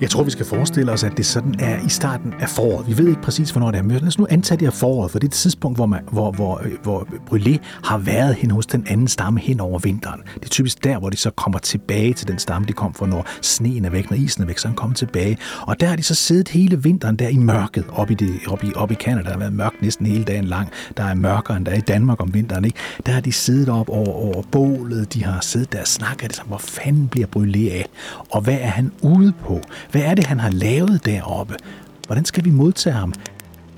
Jeg tror, vi skal forestille os, at det sådan er i starten af foråret. Vi ved ikke præcis, hvornår det er. Men lad os nu antage det er foråret, for det er et tidspunkt, hvor, man, hvor, hvor, øh, hvor Brûlé har været hen hos den anden stamme hen over vinteren. Det er typisk der, hvor de så kommer tilbage til den stamme, de kom fra, når sneen er væk, når isen er væk, så han kommer tilbage. Og der har de så siddet hele vinteren der i mørket op i, det, op i, op i Canada. Der har været mørkt næsten hele dagen lang. Der er mørkere, end der er i Danmark om vinteren. Ikke? Der har de siddet op over, over bålet. De har siddet der og snakket. Det, hvor fanden bliver Brûlé af? Og hvad er han ude på? Hvad er det, han har lavet deroppe? Hvordan skal vi modtage ham?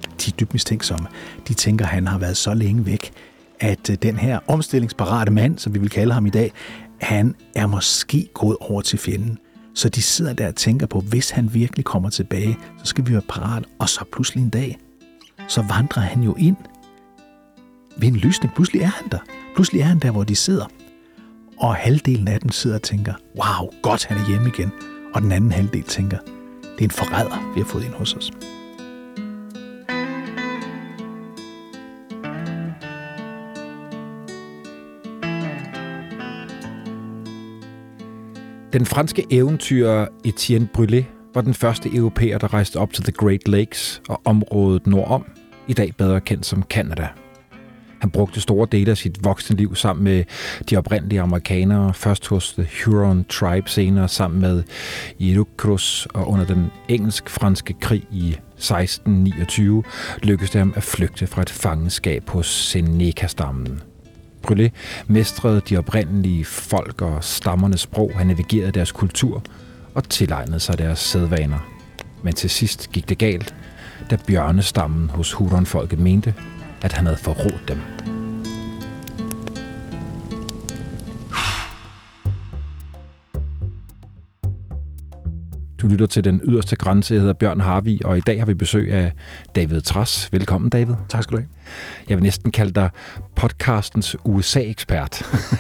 De er dybt mistænksomme. De tænker, han har været så længe væk, at øh, den her omstillingsparate mand, som vi vil kalde ham i dag, han er måske gået over til fjenden. Så de sidder der og tænker på, hvis han virkelig kommer tilbage, så skal vi være parat. Og så pludselig en dag, så vandrer han jo ind ved en lysning. Pludselig er han der. Pludselig er han der, hvor de sidder. Og halvdelen af dem sidder og tænker, wow, godt han er hjemme igen og den anden halvdel tænker, det er en forræder, vi har fået ind hos os. Den franske eventyrer Etienne Brûlé var den første europæer, der rejste op til The Great Lakes og området nordom, i dag bedre kendt som Canada – han brugte store dele af sit voksne liv sammen med de oprindelige amerikanere, først hos The Huron Tribe, senere sammen med Iroquois, og under den engelsk-franske krig i 1629 lykkedes det ham at flygte fra et fangenskab hos Seneca-stammen. Brûlé mestrede de oprindelige folk og stammernes sprog, han navigerede deres kultur og tilegnede sig deres sædvaner. Men til sidst gik det galt, da bjørnestammen hos Huron-folket mente, at han havde forrådt dem. Du lytter til Den Yderste Grænse. Jeg hedder Bjørn Harvi, og i dag har vi besøg af David Tras. Velkommen, David. Tak skal du have. Jeg vil næsten kalde dig podcastens USA-ekspert.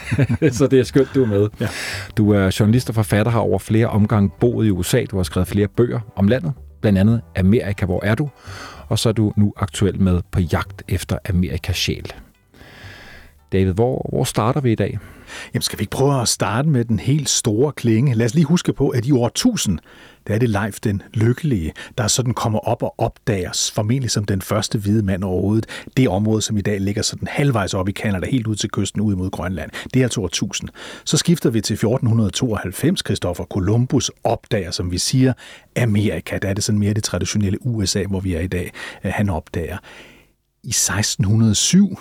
Så det er skønt, du er med. Ja. Du er journalist og forfatter, har over flere omgange boet i USA. Du har skrevet flere bøger om landet, blandt andet Amerika, hvor er du? Og så er du nu aktuel med på jagt efter Amerikas sjæl. David, hvor, hvor starter vi i dag? Jamen skal vi ikke prøve at starte med den helt store klinge? Lad os lige huske på, at i år 1000, der er det Leif den Lykkelige, der sådan kommer op og opdager, formentlig som den første hvide mand overhovedet, det område, som i dag ligger sådan halvvejs op i Kanada, helt ud til kysten, ud mod Grønland. Det er altså år 1000. Så skifter vi til 1492. Christopher Columbus opdager, som vi siger, Amerika. Der er det sådan mere det traditionelle USA, hvor vi er i dag. Øh, han opdager. I 1607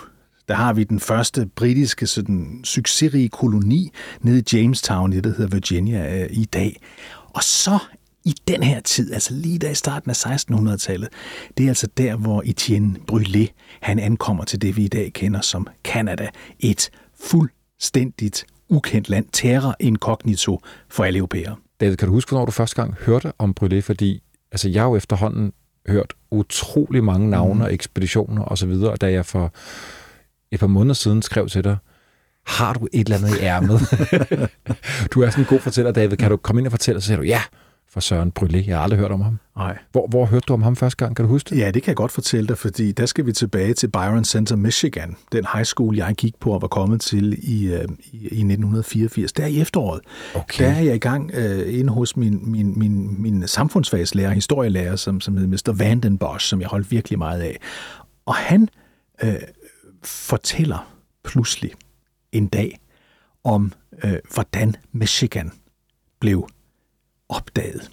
der har vi den første britiske sådan, succesrige koloni nede i Jamestown, det der hedder Virginia øh, i dag. Og så i den her tid, altså lige der i starten af 1600-tallet, det er altså der, hvor Etienne Brûlé, han ankommer til det, vi i dag kender som Canada. Et fuldstændigt ukendt land, terra incognito for alle europæere. David, kan du huske, hvornår du første gang hørte om Brûlé? Fordi altså, jeg har jo efterhånden hørt utrolig mange navne mm. og ekspeditioner osv., og, og da jeg for et par måneder siden skrev til dig, har du et eller andet i ærmet? du er sådan en god fortæller, David. Kan du komme ind og fortælle? Så siger du, ja, for Søren Brylé. Jeg har aldrig hørt om ham. Nej. Hvor, hvor hørte du om ham første gang? Kan du huske det? Ja, det kan jeg godt fortælle dig, fordi der skal vi tilbage til Byron Center, Michigan. Den high school, jeg gik på og var kommet til i, uh, i, i 1984. Der i efteråret. Okay. Der er jeg i gang uh, inde hos min, min, min, min samfundsfagslærer, historielærer, som, som hed Mr. Vandenbosch, som jeg holdt virkelig meget af. Og han uh, fortæller pludselig en dag om, øh, hvordan Michigan blev opdaget.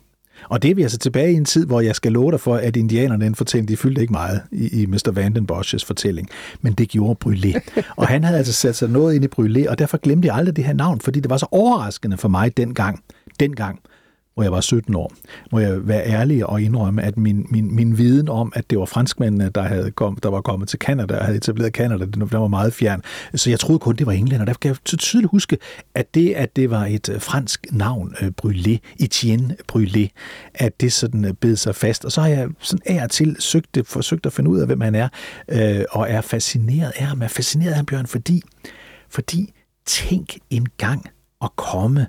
Og det er vi altså tilbage i en tid, hvor jeg skal love dig for, at indianerne den fortælling, de fyldte ikke meget i, i Mr. Vandenbosch's fortælling, men det gjorde Brûlé. Og han havde altså sat sig noget ind i Brûlé, og derfor glemte jeg aldrig det her navn, fordi det var så overraskende for mig dengang, dengang hvor jeg var 17 år, må jeg være ærlig og indrømme, at min, min, min viden om, at det var franskmændene, der, havde kom, der var kommet til Kanada og havde etableret Kanada, den var meget fjern. Så jeg troede kun, det var England, og derfor kan jeg så tydeligt huske, at det, at det var et øh, fransk navn, øh, Brûlé, Etienne Brûlé, at det sådan øh, bed sig fast. Og så har jeg sådan af og til søgt det, forsøgt at finde ud af, hvem han er, og er fascineret af ham. Er fascineret af ham, Bjørn, fordi, fordi tænk en gang at komme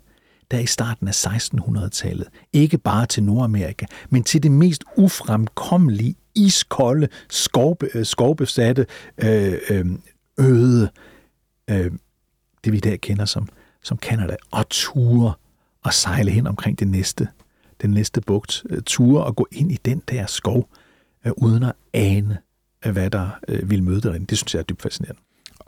der i starten af 1600-tallet, ikke bare til Nordamerika, men til det mest ufremkommelige, iskolde, skovbe, øh, skovbesatte, øh, øh, øde, øh, det vi i dag kender som, som Canada, og ture og sejle hen omkring det næste den næste bugt, øh, ture og gå ind i den der skov, øh, uden at ane, øh, hvad der øh, vil møde derinde. Det synes jeg er dybt fascinerende.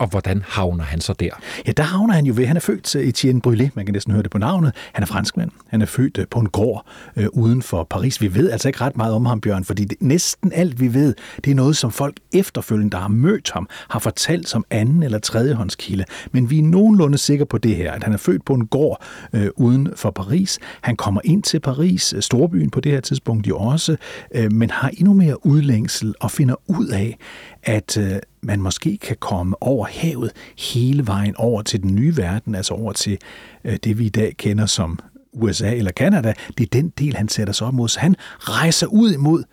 Og hvordan havner han så der? Ja, der havner han jo ved, han er født i Etienne Brûlé, man kan næsten høre det på navnet. Han er franskmand. Han er født øh, på en gård øh, uden for Paris. Vi ved altså ikke ret meget om ham, Bjørn, fordi det, næsten alt vi ved, det er noget, som folk efterfølgende, der har mødt ham, har fortalt som anden eller tredjehåndskilde. Men vi er nogenlunde sikre på det her, at han er født på en gård øh, uden for Paris. Han kommer ind til Paris, øh, storbyen på det her tidspunkt jo også, øh, men har endnu mere udlængsel og finder ud af, at øh, man måske kan komme over havet hele vejen over til den nye verden, altså over til øh, det, vi i dag kender som USA eller Kanada. Det er den del, han sætter sig op mod. Så han rejser ud imod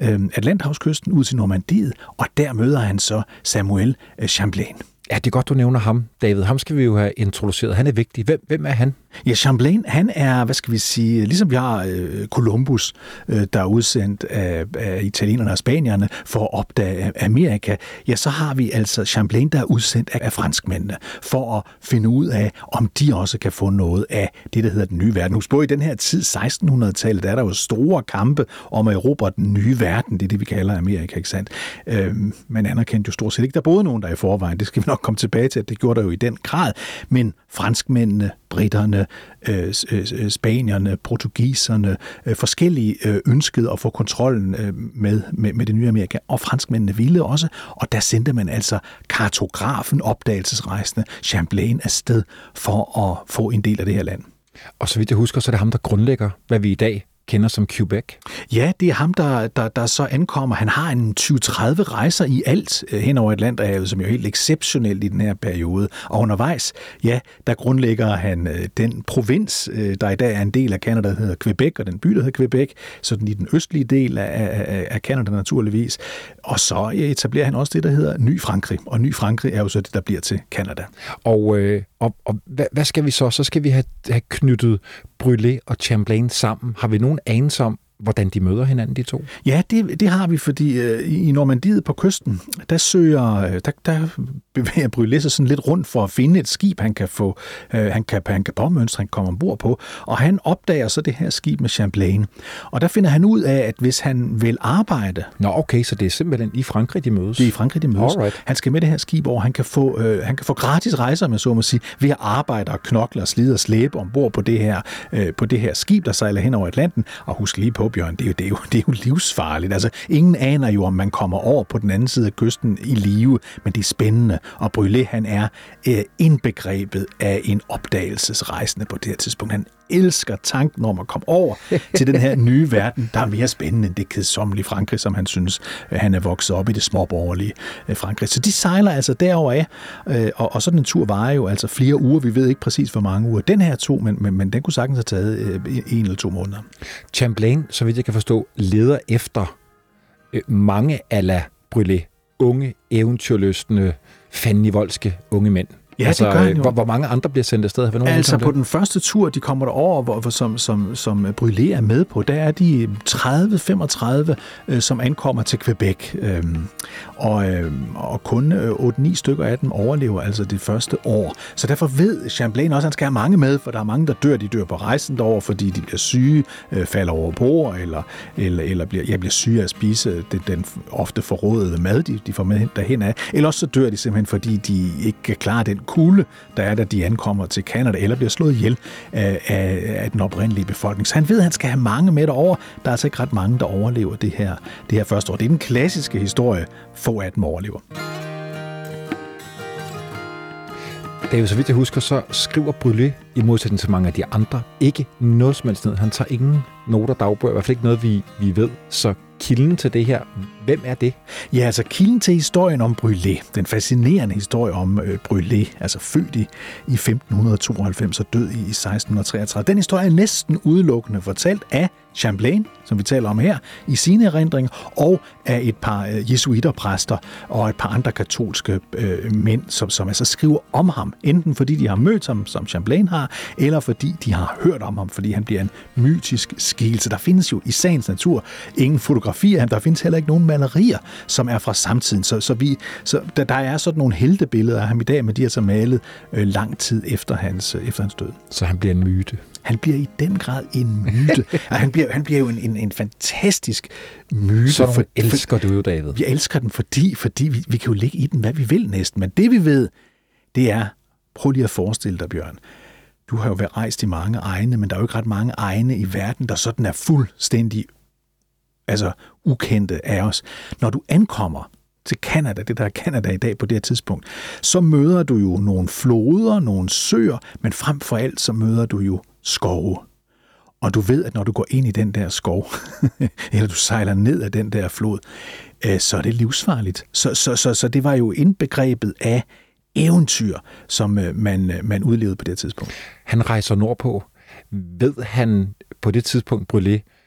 øh, Atlanthavskysten, ud til Normandiet, og der møder han så Samuel øh, Champlain. Ja, det er godt, du nævner ham, David. Ham skal vi jo have introduceret. Han er vigtig. Hvem, hvem er han? Ja, Champlain, han er, hvad skal vi sige, ligesom vi har øh, Columbus, øh, der er udsendt af, af italienerne og spanierne for at opdage Amerika, ja, så har vi altså Champlain, der er udsendt af, af franskmændene for at finde ud af, om de også kan få noget af det, der hedder den nye verden. Husk på, i den her tid, 1600-tallet, der er der jo store kampe om at erobre den nye verden. Det er det, vi kalder Amerika, ikke sandt? Øh, man anerkendte jo stort set ikke, der boede nogen der i forvejen. Det skal vi nok komme tilbage til, at det gjorde der jo i den grad. Men franskmændene, britterne, øh, øh, øh, spanierne, portugiserne, øh, forskellige øh, ønskede at få kontrollen øh, med, med, med det nye Amerika, og franskmændene ville også, og der sendte man altså kartografen, opdagelsesrejsende Champlain afsted for at få en del af det her land. Og så vidt jeg husker, så er det ham, der grundlægger, hvad vi i dag kender som Quebec? Ja, det er ham, der, der, der så ankommer. Han har en 20-30 rejser i alt øh, hen over Atlanterhavet, som jo er helt exceptionelt i den her periode. Og undervejs, ja, der grundlægger han øh, den provins, øh, der i dag er en del af Canada, der hedder Quebec, og den by, der hedder Quebec, sådan i den østlige del af, af, af Canada naturligvis. Og så etablerer han også det, der hedder Ny Frankrig. Og Ny Frankrig er jo så det, der bliver til Canada. Og, øh, og, og hvad, hvad skal vi så? Så skal vi have, have knyttet Brûlé og Champlain sammen. Har vi nogen anelse om, hvordan de møder hinanden, de to? Ja, det, det har vi, fordi øh, i Normandiet på kysten, der søger, øh, der, der bevæger Brûlé sig sådan lidt rundt for at finde et skib, han kan få, øh, han kan, han kan påmønstre, han kommer ombord på, og han opdager så det her skib med Champlain. Og der finder han ud af, at hvis han vil arbejde... Nå, okay, så det er simpelthen i Frankrig, de mødes? Det er i Frankrig, de mødes. Alright. Han skal med det her skib over, han kan få, øh, han kan få gratis rejser, med så må sige, ved at arbejde og knokle og slide og slæbe ombord på det her, øh, på det her skib, der sejler hen over Atlanten. Og husk lige på, Bjørn, det er jo, det er jo, det er jo livsfarligt. Altså, ingen aner jo, om man kommer over på den anden side af kysten i live, men det er spændende. Og Brûlé, han er øh, indbegrebet af en opdagelsesrejsende på det her tidspunkt. Han elsker tanken om at komme over til den her nye verden, der er mere spændende end det kedsommelige Frankrig, som han synes, øh, han er vokset op i det småborgerlige øh, Frankrig. Så de sejler altså derover af, øh, og, og sådan en tur varer jo altså flere uger. Vi ved ikke præcis, hvor mange uger den her tog, men, men, men den kunne sagtens have taget en eller to måneder. Champlain, så vidt jeg kan forstå, leder efter mange ala Brûlé, unge, eventyrløsende, fandenivoldske unge mænd. Ja, altså, det gør han jo. Hvor, hvor mange andre bliver sendt afsted? Har altså på den første tur, de kommer derover, hvor, hvor, som, som, som Brûlé er med på, der er de 30-35, øh, som ankommer til Quebec. Øhm, og, øh, og kun øh, 8-9 stykker af dem overlever altså det første år. Så derfor ved Champlain også, at han skal have mange med, for der er mange, der dør. De dør på rejsen derover, fordi de bliver syge, øh, falder over bord, eller, eller, eller bliver, ja, bliver syge af at spise den, den ofte forrådede mad, de, de får med derhen af. Eller også så dør de simpelthen, fordi de ikke kan klare den kulde, der er, da de ankommer til Kanada, eller bliver slået ihjel af, af, af den oprindelige befolkning. Så han ved, at han skal have mange med derover. Der er altså ikke ret mange, der overlever det her, det her første år. Det er den klassiske historie, få af dem overlever. David, så vidt jeg husker, så skriver Brûlé i modsætning til mange af de andre ikke noget som helst ned. Han tager ingen noter dagbøger, i hvert fald ikke noget, vi, vi ved. Så kilden til det her, hvem er det? Ja, altså kilden til historien om Brûlé, den fascinerende historie om øh, Brûlé, altså født i, i 1592 og død i 1633, den historie er næsten udelukkende fortalt af Champlain, som vi taler om her, i sine erindringer, og af et par øh, jesuiterpræster og et par andre katolske øh, mænd, som, som altså skriver om ham, enten fordi de har mødt ham, som Champlain har, eller fordi de har hørt om ham, fordi han bliver en mytisk skikkelse. Der findes jo i sagens natur ingen fotografier af ham, der findes heller ikke nogen malerier, som er fra samtiden, så, så, vi, så der, der er sådan nogle heltebilleder af ham i dag, men de er så malet øh, lang tid efter hans, øh, efter hans død. Så han bliver en myte? Han bliver i den grad en myte. han, bliver, han bliver jo en, en, en fantastisk myte. Så for, elsker du jo, David. Vi elsker den, fordi, fordi vi, vi kan jo ligge i den, hvad vi vil næsten. Men det vi ved, det er, prøv lige at forestille dig, Bjørn, du har jo været rejst i mange egne, men der er jo ikke ret mange egne i verden, der sådan er fuldstændig altså ukendte af os. Når du ankommer til Kanada, det der er Kanada i dag på det her tidspunkt, så møder du jo nogle floder, nogle søer, men frem for alt så møder du jo skove. Og du ved, at når du går ind i den der skov, eller du sejler ned af den der flod, øh, så er det livsfarligt. Så, så, så, så det var jo indbegrebet af eventyr, som øh, man, øh, man udlevede på det tidspunkt. Han rejser nordpå. Ved han på det tidspunkt, Brulé,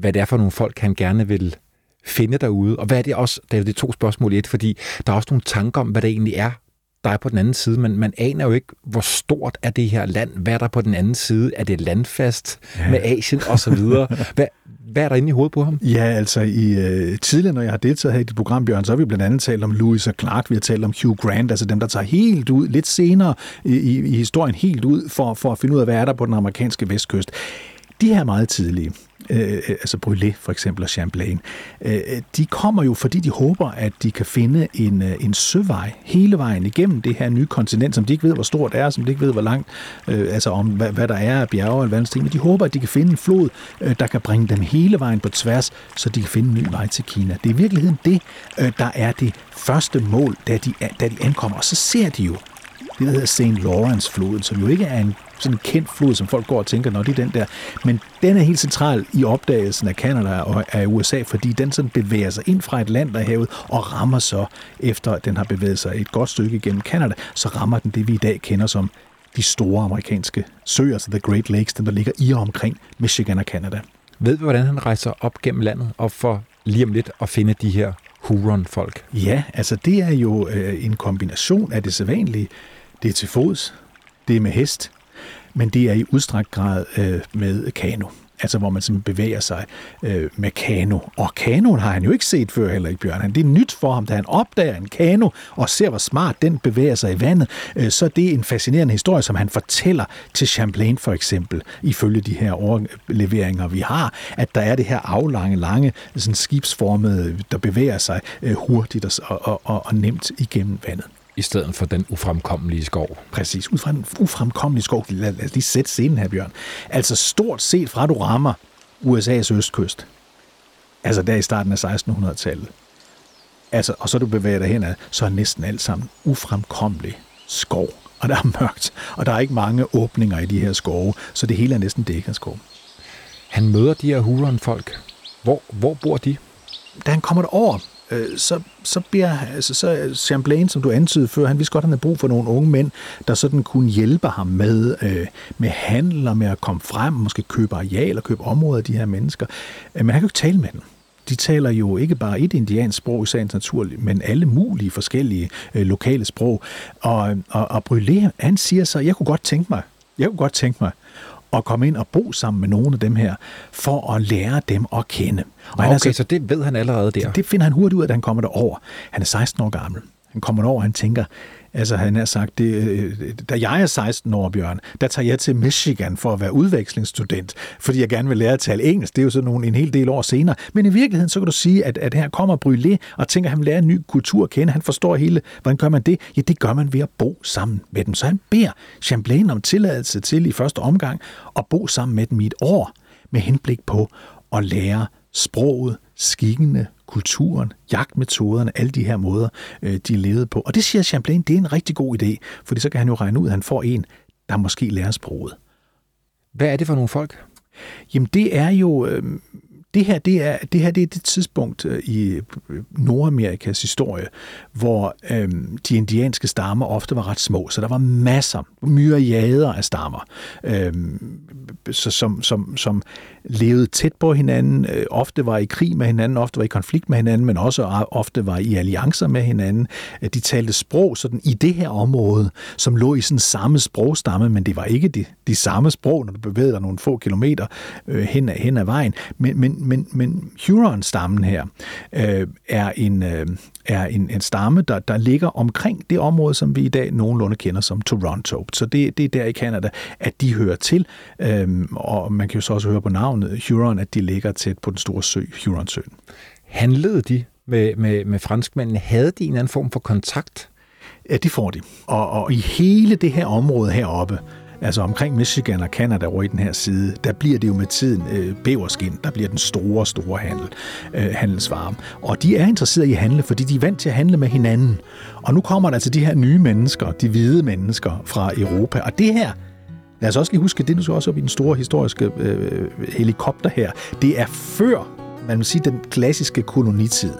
hvad det er for nogle folk, han gerne vil finde derude? Og hvad er det også, der er det to spørgsmål i et, fordi der er også nogle tanker om, hvad det egentlig er, der er på den anden side, men man aner jo ikke, hvor stort er det her land, hvad er der på den anden side, er det landfast ja. med Asien og så videre. Hvad, hvad er der inde i hovedet på ham? Ja, altså i øh, tidligere, når jeg har deltaget her i dit program, Bjørn, så har vi blandt andet talt om Louis og Clark, vi har talt om Hugh Grant, altså dem, der tager helt ud, lidt senere i, i, i historien, helt ud for, for at finde ud af, hvad er der på den amerikanske vestkyst. De her meget tidlige, Øh, øh, altså Brûlé for eksempel og Champlain, øh, øh, de kommer jo, fordi de håber, at de kan finde en, øh, en søvej hele vejen igennem det her nye kontinent, som de ikke ved, hvor stort det er, som de ikke ved, hvor langt, øh, altså om hvad, hvad der er af bjerge og ting, men de håber, at de kan finde en flod, øh, der kan bringe dem hele vejen på tværs, så de kan finde en ny vej til Kina. Det er i virkeligheden det, øh, der er det første mål, da de, da de ankommer, og så ser de jo det, der hedder St. Lawrence-floden, som jo ikke er en sådan en kendt flod, som folk går og tænker, når det er den der. Men den er helt central i opdagelsen af Kanada og af USA, fordi den sådan bevæger sig ind fra et land, der er havet, og rammer så, efter den har bevæget sig et godt stykke igennem Kanada, så rammer den det, vi i dag kender som de store amerikanske søer, altså The Great Lakes, dem der ligger i og omkring Michigan og Canada. Ved vi, hvordan han rejser op gennem landet og får lige om lidt at finde de her Huron-folk? Ja, altså det er jo øh, en kombination af det sædvanlige. Det er til fods, det er med hest, men det er i udstrakt grad øh, med kano. Altså hvor man simpelthen bevæger sig øh, med kano. Og kanoen har han jo ikke set før heller ikke, Bjørn. Det er nyt for ham, da han opdager en kano og ser, hvor smart den bevæger sig i vandet. Øh, så det er en fascinerende historie, som han fortæller til Champlain for eksempel, ifølge de her overleveringer, vi har, at der er det her aflange, lange, sådan skibsformede, der bevæger sig øh, hurtigt og, og, og, og nemt igennem vandet stedet for den ufremkommelige skov. Præcis, ud fra en ufremkommelig skov. Lad, lad os lige sætte scenen her, Bjørn. Altså stort set fra du rammer USA's østkyst, altså der i starten af 1600-tallet, altså, og så du bevæger dig henad, så er næsten alt sammen ufremkommelig skov. Og der er mørkt, og der er ikke mange åbninger i de her skove, så det hele er næsten dækket af skov. Han møder de her Huron-folk. Hvor, hvor bor de? Da han kommer derover, øh, så, så bliver altså, så Champlain, som du antydede før, han vidste godt, at han havde brug for nogle unge mænd, der sådan kunne hjælpe ham med, øh, med handel og med at komme frem, måske købe areal og købe områder af de her mennesker. Øh, men han kan jo ikke tale med dem. De taler jo ikke bare et indiansk sprog i sagens natur, men alle mulige forskellige øh, lokale sprog. Og, og, og Brûlé, han siger så, jeg kunne godt tænke mig, jeg kunne godt tænke mig at komme ind og bo sammen med nogle af dem her, for at lære dem at kende. Og okay, han altså, så det ved han allerede der. Det, finder han hurtigt ud af, da han kommer derover. Han er 16 år gammel. Han kommer over, og han tænker, Altså han har sagt, det, øh, da jeg er 16 år, Bjørn, der tager jeg til Michigan for at være udvekslingsstudent, fordi jeg gerne vil lære at tale engelsk. Det er jo sådan nogle, en hel del år senere. Men i virkeligheden, så kan du sige, at, at her kommer Brylé og tænker, at han vil lære en ny kultur at kende. Han forstår hele, hvordan gør man det? Ja, det gør man ved at bo sammen med dem. Så han beder Champlain om tilladelse til i første omgang at bo sammen med dem i et år, med henblik på at lære sproget, skikkene, kulturen, jagtmetoderne, alle de her måder, øh, de levede på. Og det siger Champlain, det er en rigtig god idé, fordi så kan han jo regne ud, at han får en, der måske lærer sproget. Hvad er det for nogle folk? Jamen det er jo øh, det her, det er, det her det er det tidspunkt øh, i øh, Nordamerikas historie, hvor øhm, de indianske stammer ofte var ret små, så der var masser, myriader af stammer, øhm, så, som, som, som levede tæt på hinanden, øh, ofte var i krig med hinanden, ofte var i konflikt med hinanden, men også øh, ofte var i alliancer med hinanden. De talte sprog sådan i det her område, som lå i sådan samme sprogstamme, men det var ikke de, de samme sprog, når du bevægede dig nogle få kilometer øh, hen, ad, hen ad vejen. Men, men, men, men Huron-stammen her øh, er, en, øh, er en, en stamme, der, der ligger omkring det område, som vi i dag nogenlunde kender som Toronto. Så det, det er der i Canada, at de hører til. Øh, og man kan jo så også høre på navnet Huron, at de ligger tæt på den store sø, Huronsøen. Handlede de med, med, med franskmændene? Havde de en anden form for kontakt? Ja, det får de. Og, og i hele det her område heroppe, altså omkring Michigan og Canada over i den her side, der bliver det jo med tiden øh, bæverskin, der bliver den store, store handel, øh, handelsvare. Og de er interesserede i at handle, fordi de er vant til at handle med hinanden. Og nu kommer der altså de her nye mennesker, de hvide mennesker fra Europa, og det her, lad os også lige huske, det er nu også op i den store historiske øh, helikopter her, det er før man vil sige, den klassiske kolonitid.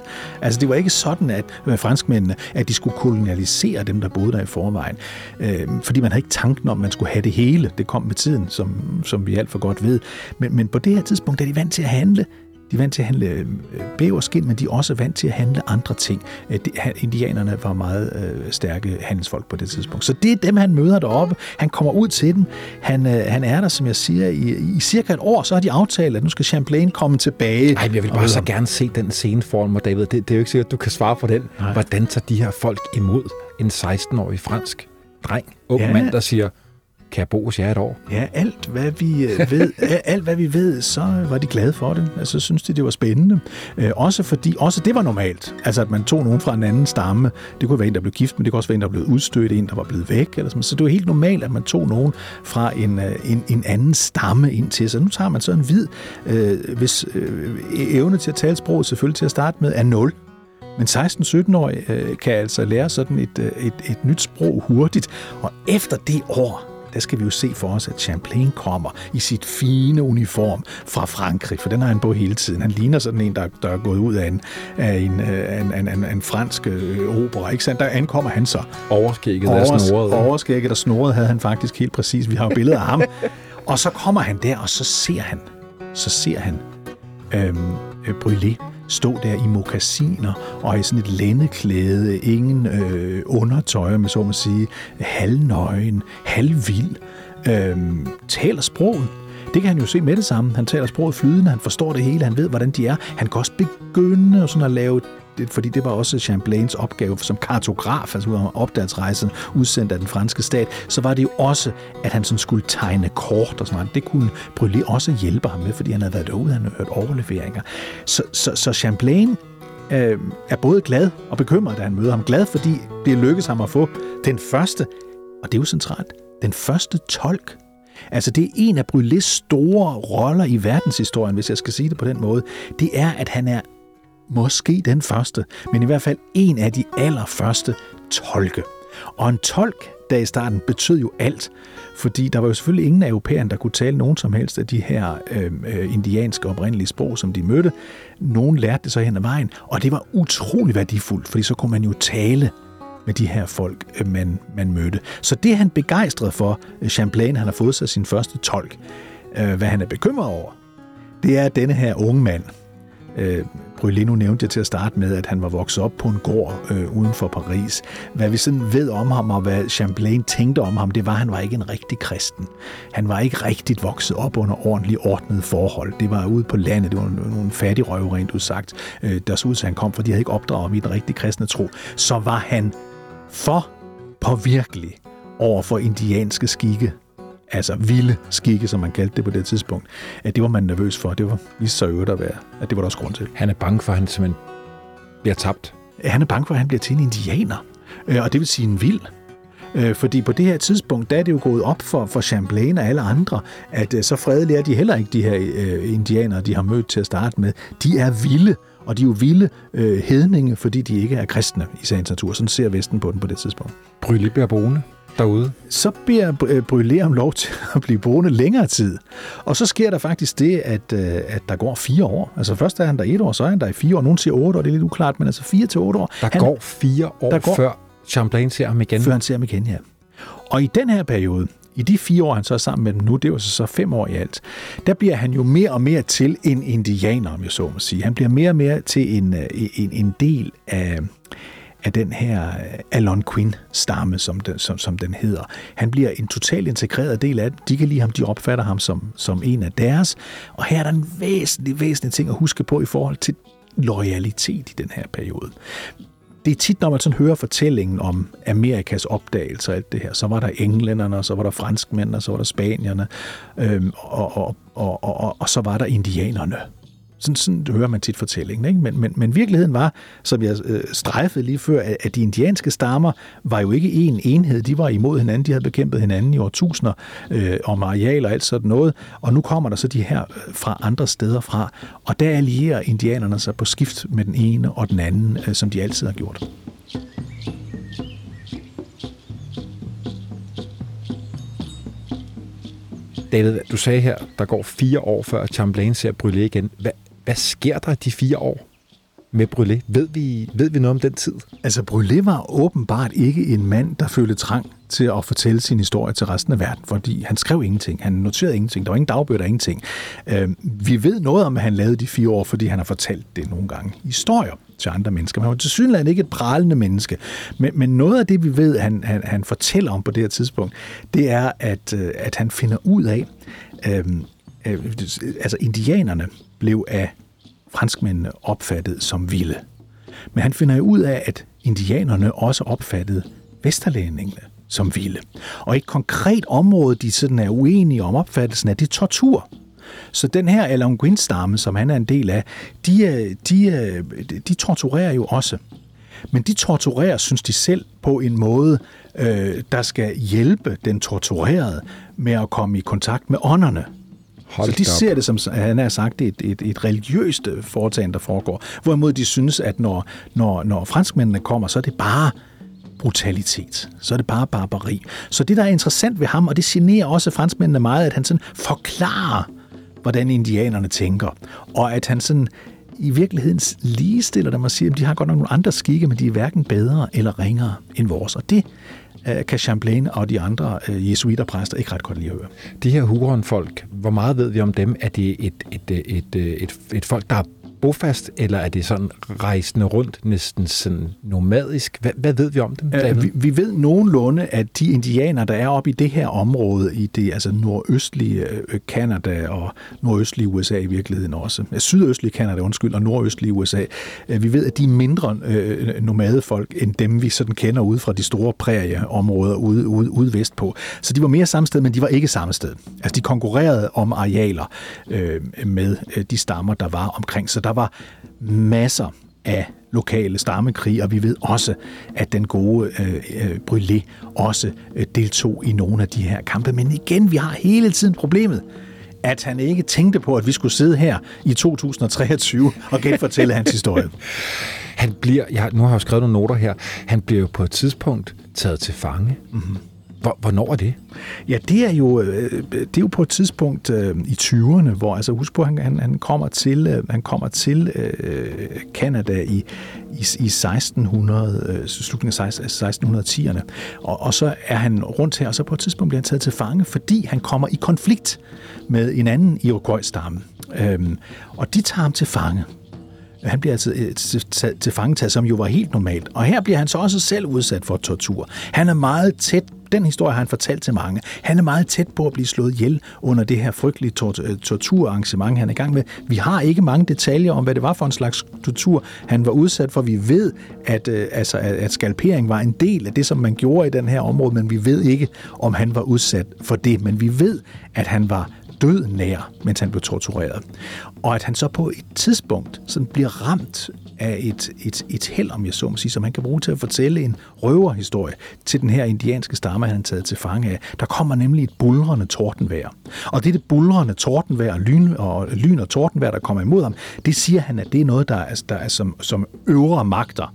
Altså det var ikke sådan, at med franskmændene, at de skulle kolonialisere dem, der boede der i forvejen. Øh, fordi man havde ikke tanken om, at man skulle have det hele. Det kom med tiden, som, som vi alt for godt ved. Men, men på det her tidspunkt er de vant til at handle de er vant til at handle øh, bæverskin, men de er også vant til at handle andre ting. Øh, indianerne var meget øh, stærke handelsfolk på det tidspunkt. Så det er dem, han møder deroppe. Han kommer ud til dem. Han, han er der, som jeg siger, i, i cirka et år, så har de aftalt, at nu skal Champlain komme tilbage. Nej, jeg vil bare så gerne se den scene for mig, David. Det, det er jo ikke sikkert, at du kan svare på den. Nej. Hvordan tager de her folk imod en 16-årig fransk dreng, ung ja. mand, der siger, kan jeg bo hos jer et år? Ja, alt hvad vi øh, ved, alt hvad vi ved, så var de glade for det. Altså synes de, det var spændende. Øh, også fordi, også det var normalt. Altså at man tog nogen fra en anden stamme. Det kunne være en, der blev gift, men det kunne også være en, der blev udstødt, en, der var blevet væk. Eller sådan. Så det var helt normalt, at man tog nogen fra en, øh, en, en anden stamme ind til sig. Nu tager man så en hvid, øh, hvis øh, e-, evne til at tale sproget selvfølgelig til at starte med er 0. Men 16-17-årige øh, kan altså lære sådan et, øh, et, et nyt sprog hurtigt, og efter det år, der skal vi jo se for os, at Champlain kommer i sit fine uniform fra Frankrig, for den har han på hele tiden. Han ligner sådan en, der, der er gået ud af en, af en, af en, en, en, en fransk øh, opera. Ikke sandt? Der ankommer han så. Overskægget Overs, er snoret. Overskægget og snoret havde han faktisk helt præcis. Vi har jo billeder af ham. og så kommer han der, og så ser han, så ser han øhm, øh, Brûlé stå der i mokasiner og i sådan et lændeklæde, ingen øh, undertøj, med så må sige, halvnøgen, halvvild, øh, taler sproget. Det kan han jo se med det samme. Han taler sproget flydende, han forstår det hele, han ved, hvordan de er. Han kan også begynde sådan at lave det, fordi det var også Champlains opgave som kartograf, altså ud af opdagelsesrejsen udsendt af den franske stat, så var det jo også, at han sådan skulle tegne kort og sådan noget. Det kunne Brûlé også hjælpe ham med, fordi han havde været derude, han havde hørt overleveringer. Så, så, så Champlain øh, er både glad og bekymret, da han møder ham. Glad, fordi det lykkedes ham at få den første, og det er jo centralt, den første tolk Altså det er en af Brûlés store roller i verdenshistorien, hvis jeg skal sige det på den måde. Det er, at han er måske den første, men i hvert fald en af de allerførste tolke. Og en tolk, der i starten betød jo alt, fordi der var jo selvfølgelig ingen af europæerne, der kunne tale nogen som helst af de her øhm, øh, indianske oprindelige sprog, som de mødte. Nogen lærte det så hen ad vejen, og det var utrolig værdifuldt, fordi så kunne man jo tale med de her folk, øh, man, man mødte. Så det er han begejstret for, øh, Champlain, han har fået sig sin første tolk. Øh, hvad han er bekymret over, det er, denne her unge mand, øh, Brylino nævnte jeg til at starte med, at han var vokset op på en gård øh, uden for Paris. Hvad vi sådan ved om ham, og hvad Champlain tænkte om ham, det var, at han var ikke en rigtig kristen. Han var ikke rigtigt vokset op under ordentligt ordnede forhold. Det var ude på landet, det var nogle fattige røve, rent udsagt, øh, der så ud til, han kom, for de havde ikke opdraget ham i den rigtige kristne tro. Så var han for påvirkelig over for indianske skikke altså vilde skikke, som man kaldte det på det tidspunkt, at det var man nervøs for. Det var vist sig øvrigt at være, at det var der også grund til. Han er bange for, at han simpelthen bliver tabt. Han er bange for, at han bliver til en indianer, øh, og det vil sige en vild. Øh, fordi på det her tidspunkt, der er det jo gået op for, for Champlain og alle andre, at øh, så fredelige er de heller ikke, de her indianere, de har mødt til at starte med. De er vilde, og de er jo vilde øh, hedninge, fordi de ikke er kristne i sagens natur. Sådan ser Vesten på den på det tidspunkt. Brylle bliver boende derude? Så beder øh, Brûlé om lov til at blive boende længere tid. Og så sker der faktisk det, at, øh, at der går fire år. Altså først er han der et år, så er han der i fire år. Nogle siger otte år, det er lidt uklart, men altså fire til otte år. Der han, går fire år der går, før Champlain ser ham igen? Før han ser ham igen, ja. Og i den her periode, i de fire år, han så er sammen med dem nu, det er jo så fem år i alt, der bliver han jo mere og mere til en indianer, om jeg så må sige. Han bliver mere og mere til en, øh, en, en del af, af den her øh, Alon Quinn-stamme, som den, som, som den hedder. Han bliver en totalt integreret del af det. De kan lide ham, de opfatter ham som, som en af deres. Og her er der en væsentlig, væsentlig ting at huske på i forhold til loyalitet i den her periode det er tit, når man sådan hører fortællingen om Amerikas opdagelse og alt det her, så var der englænderne, og så var der franskmændene, og så var der spanierne, øhm, og, og, og, og, og, og så var der indianerne. Sådan, sådan hører man tit fortællingen. Ikke? Men, men, men virkeligheden var, som jeg øh, strejfede lige før, at, at de indianske stammer var jo ikke en enhed. De var imod hinanden. De havde bekæmpet hinanden i årtusinder øh, om areal og alt sådan noget. Og nu kommer der så de her øh, fra andre steder fra. Og der allierer indianerne sig på skift med den ene og den anden, øh, som de altid har gjort. David, du sagde her, der går fire år før Champlain ser Brûlé igen. Hvad, hvad sker der de fire år med Brûlé? Ved vi, ved vi noget om den tid? Altså, Brûlé var åbenbart ikke en mand, der følte trang til at fortælle sin historie til resten af verden, fordi han skrev ingenting, han noterede ingenting, der var ingen dagbøger, der ingenting. Øh, vi ved noget om, at han lavede de fire år, fordi han har fortalt det nogle gange. Historier til andre mennesker. Men han var til synligheden ikke et pralende menneske. Men, men noget af det, vi ved, han, han, han fortæller om på det her tidspunkt, det er, at, øh, at han finder ud af, øh, øh, altså indianerne blev af franskmændene opfattet som vilde. Men han finder ud af, at indianerne også opfattede vesterlændingene som vilde. Og et konkret område, de sådan er uenige om opfattelsen af, det er tortur. Så den her Algonquin-stamme, som han er en del af, de, øh, de, øh, de torturerer jo også. Men de torturerer, synes de selv, på en måde, øh, der skal hjælpe den torturerede med at komme i kontakt med ånderne. Hold så de ser det som, han har sagt, et, et, et religiøst øh, foretagende, der foregår. Hvorimod de synes, at når, når, når franskmændene kommer, så er det bare brutalitet. Så er det bare barbari. Så det, der er interessant ved ham, og det generer også franskmændene meget, at han sådan forklarer, hvordan indianerne tænker, og at han sådan i virkeligheden ligestiller dem og siger, at de har godt nok nogle andre skikke, men de er hverken bedre eller ringere end vores. Og det Øh, kan Champlain og de andre øh, jesuiterpræster ikke ret godt lide at høre. De her Huron-folk, hvor meget ved vi om dem? Er det et, et, et, et, et, et folk, der er bofast, eller er det sådan rejsende rundt, næsten sådan nomadisk? Hvad, hvad ved vi om dem? Uh, vi, vi ved nogenlunde, at de indianer, der er oppe i det her område, i det altså nordøstlige Kanada og nordøstlige USA i virkeligheden også, sydøstlige Kanada, undskyld, og nordøstlige USA, uh, vi ved, at de er mindre uh, nomadefolk, end dem vi sådan kender ude fra de store prærieområder ude, ude, ude vestpå. Så de var mere samme sted, men de var ikke samme sted. Altså de konkurrerede om arealer uh, med de stammer, der var omkring. Så der var masser af lokale stammekrig, og vi ved også, at den gode øh, øh, Brûlé også øh, deltog i nogle af de her kampe. Men igen, vi har hele tiden problemet, at han ikke tænkte på, at vi skulle sidde her i 2023 og genfortælle hans historie. Han bliver, jeg, nu har jeg skrevet nogle noter her, han bliver jo på et tidspunkt taget til fange. Mm-hmm. Hvornår er det? Ja, det er jo, øh, det er jo på et tidspunkt øh, i 20'erne, hvor altså husk på, han, han, han kommer til, øh, han kommer til øh, Canada i, i, i 1600, øh, slutningen af 1610'erne, og, og så er han rundt her, og så på et tidspunkt bliver han taget til fange, fordi han kommer i konflikt med en anden Iroquois-stamme. Øhm, og de tager ham til fange. Han bliver altså øh, til, til fangetaget, som jo var helt normalt. Og her bliver han så også selv udsat for tortur. Han er meget tæt den historie har han fortalt til mange. Han er meget tæt på at blive slået ihjel under det her frygtelige tor- øh, torturarrangement, han er i gang med. Vi har ikke mange detaljer om, hvad det var for en slags tortur, han var udsat for. Vi ved, at, øh, altså, at skalpering var en del af det, som man gjorde i den her område, men vi ved ikke, om han var udsat for det. Men vi ved, at han var død nær, mens han blev tortureret. Og at han så på et tidspunkt sådan bliver ramt af et, et, et held, om jeg så må sige, som han kan bruge til at fortælle en røverhistorie til den her indianske stamme, han er taget til fange af. Der kommer nemlig et bulrende tordenvejr. Og det er det bulrende tordenvejr, lyn og, lyn og tordenvejr, der kommer imod ham, det siger han, at det er noget, der er, der er som, som øvre magter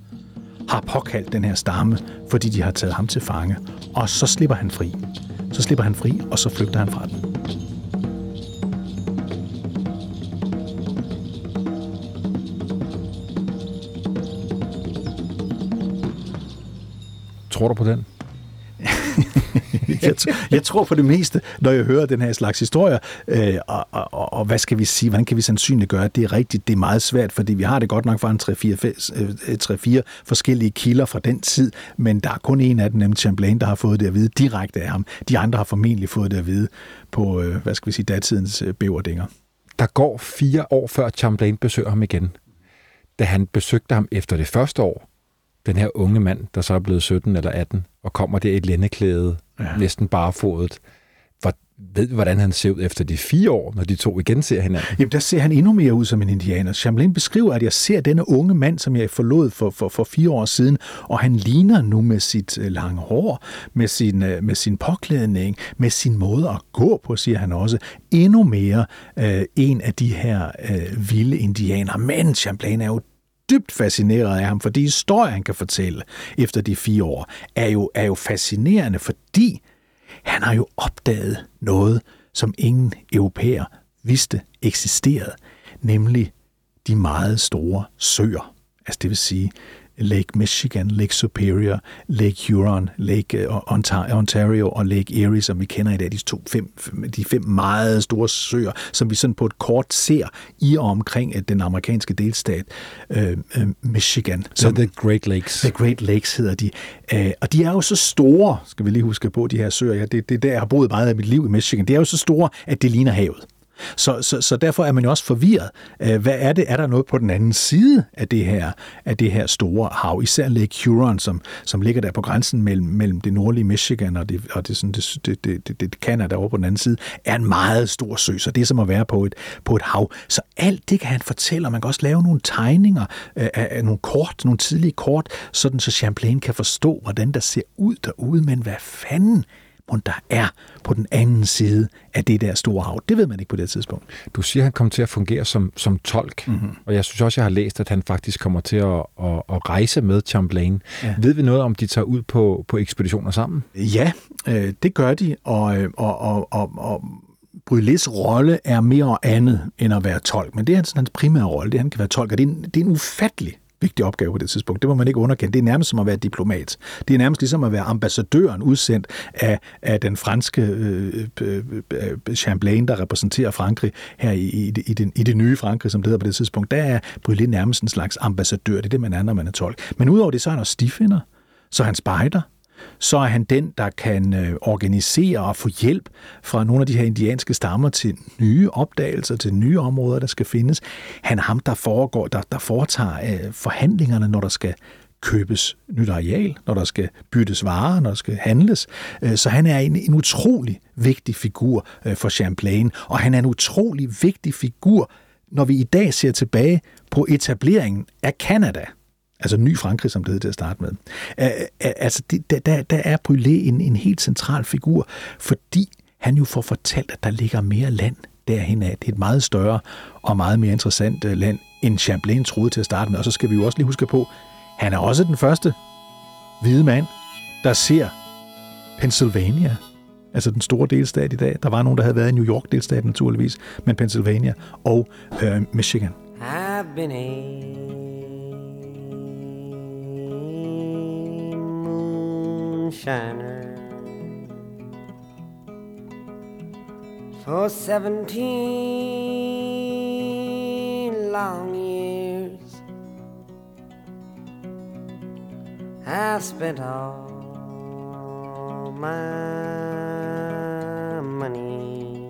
har påkaldt den her stamme, fordi de har taget ham til fange. Og så slipper han fri. Så slipper han fri, og så flygter han fra den. Tror du på den? jeg, jeg tror for det meste, når jeg hører den her slags historier, øh, og, og, og, og hvad skal vi sige, hvordan kan vi sandsynligt gøre, at det er rigtigt, det er meget svært, fordi vi har det godt nok fra en 3-4 øh, forskellige kilder fra den tid, men der er kun en af dem, nemlig Champlain, der har fået det at vide direkte af ham. De andre har formentlig fået det at vide på, øh, hvad skal vi sige, datidens øh, bæverdinger. Der går fire år før Champlain besøger ham igen. Da han besøgte ham efter det første år, den her unge mand, der så er blevet 17 eller 18, og kommer der i et lændeklæde, ja. næsten barefodet, hvor, ved hvordan han ser ud efter de fire år, når de to igen ser hinanden? Jamen, der ser han endnu mere ud som en indianer. Chamberlain beskriver, at jeg ser denne unge mand, som jeg forlod for, for, for fire år siden, og han ligner nu med sit øh, lange hår, med sin, øh, med sin påklædning, med sin måde at gå på, siger han også, endnu mere øh, en af de her øh, vilde indianer. Men Champlain er jo dybt fascineret af ham, for de historier, han kan fortælle efter de fire år, er jo, er jo fascinerende, fordi han har jo opdaget noget, som ingen europæer vidste eksisterede, nemlig de meget store søer. Altså det vil sige Lake Michigan, Lake Superior, Lake Huron, Lake øh, Ontario og Lake Erie, som vi kender i dag, de, to, fem, de fem meget store søer, som vi sådan på et kort ser i og omkring øh, den amerikanske delstat øh, øh, Michigan. Som, The Great Lakes. The Great Lakes hedder de. Øh, og de er jo så store, skal vi lige huske på, de her søer. Ja, det, det er der, jeg har boet meget af mit liv i Michigan. De er jo så store, at det ligner havet. Så, så, så derfor er man jo også forvirret. Øh, hvad er det? Er der noget på den anden side af det her, af det her store hav? Især Lake Huron, som, som ligger der på grænsen mellem, mellem det nordlige Michigan og det, og det, sådan, det, det, det, det, det Canada over på den anden side, er en meget stor sø. Så det er som at være på et, på et hav. Så alt det kan han fortælle, og man kan også lave nogle tegninger øh, af, af nogle kort, nogle tidlige kort, sådan så Champlain kan forstå, hvordan der ser ud derude. Men hvad fanden og der er på den anden side af det der store hav. Det ved man ikke på det tidspunkt. Du siger, at han kommer til at fungere som, som tolk, mm-hmm. og jeg synes også, jeg har læst, at han faktisk kommer til at, at, at rejse med Champlain. Ja. Ved vi noget om, de tager ud på, på ekspeditioner sammen? Ja, øh, det gør de, og, øh, og, og, og, og Brylés rolle er mere andet end at være tolk, men det er hans primære rolle, det er, at han kan være tolk, og det er en, det er en ufattelig vigtig opgave på det tidspunkt. Det må man ikke underkende. Det er nærmest som at være diplomat. Det er nærmest ligesom at være ambassadøren udsendt af, af den franske øh, øh, øh Champlain, der repræsenterer Frankrig her i, i, i, den, i det nye Frankrig, som det hedder på det tidspunkt. Der er Brulé nærmest en slags ambassadør. Det er det, man er, når man er tolk. Men udover det, så er han også stifinder. Så er han spejder så er han den, der kan øh, organisere og få hjælp fra nogle af de her indianske stammer til nye opdagelser, til nye områder, der skal findes. Han er ham, der, foregår, der, der foretager øh, forhandlingerne, når der skal købes nyt areal, når der skal byttes varer, når der skal handles. Øh, så han er en, en utrolig vigtig figur øh, for Champlain, og han er en utrolig vigtig figur, når vi i dag ser tilbage på etableringen af Kanada – altså ny Frankrig, som det hed til at starte med. Altså, det, der, der er Brûlé en, en helt central figur, fordi han jo får fortalt, at der ligger mere land derhen af. Det er et meget større og meget mere interessant øh, land, end Champlain troede til at starte med. Og så skal vi jo også lige huske på, han er også den første hvide mand, der ser Pennsylvania, altså den store delstat i dag. Der var nogen, der havde været i New York delstat naturligvis, men Pennsylvania og øh, Michigan. I've been for seventeen long years. I've spent all my money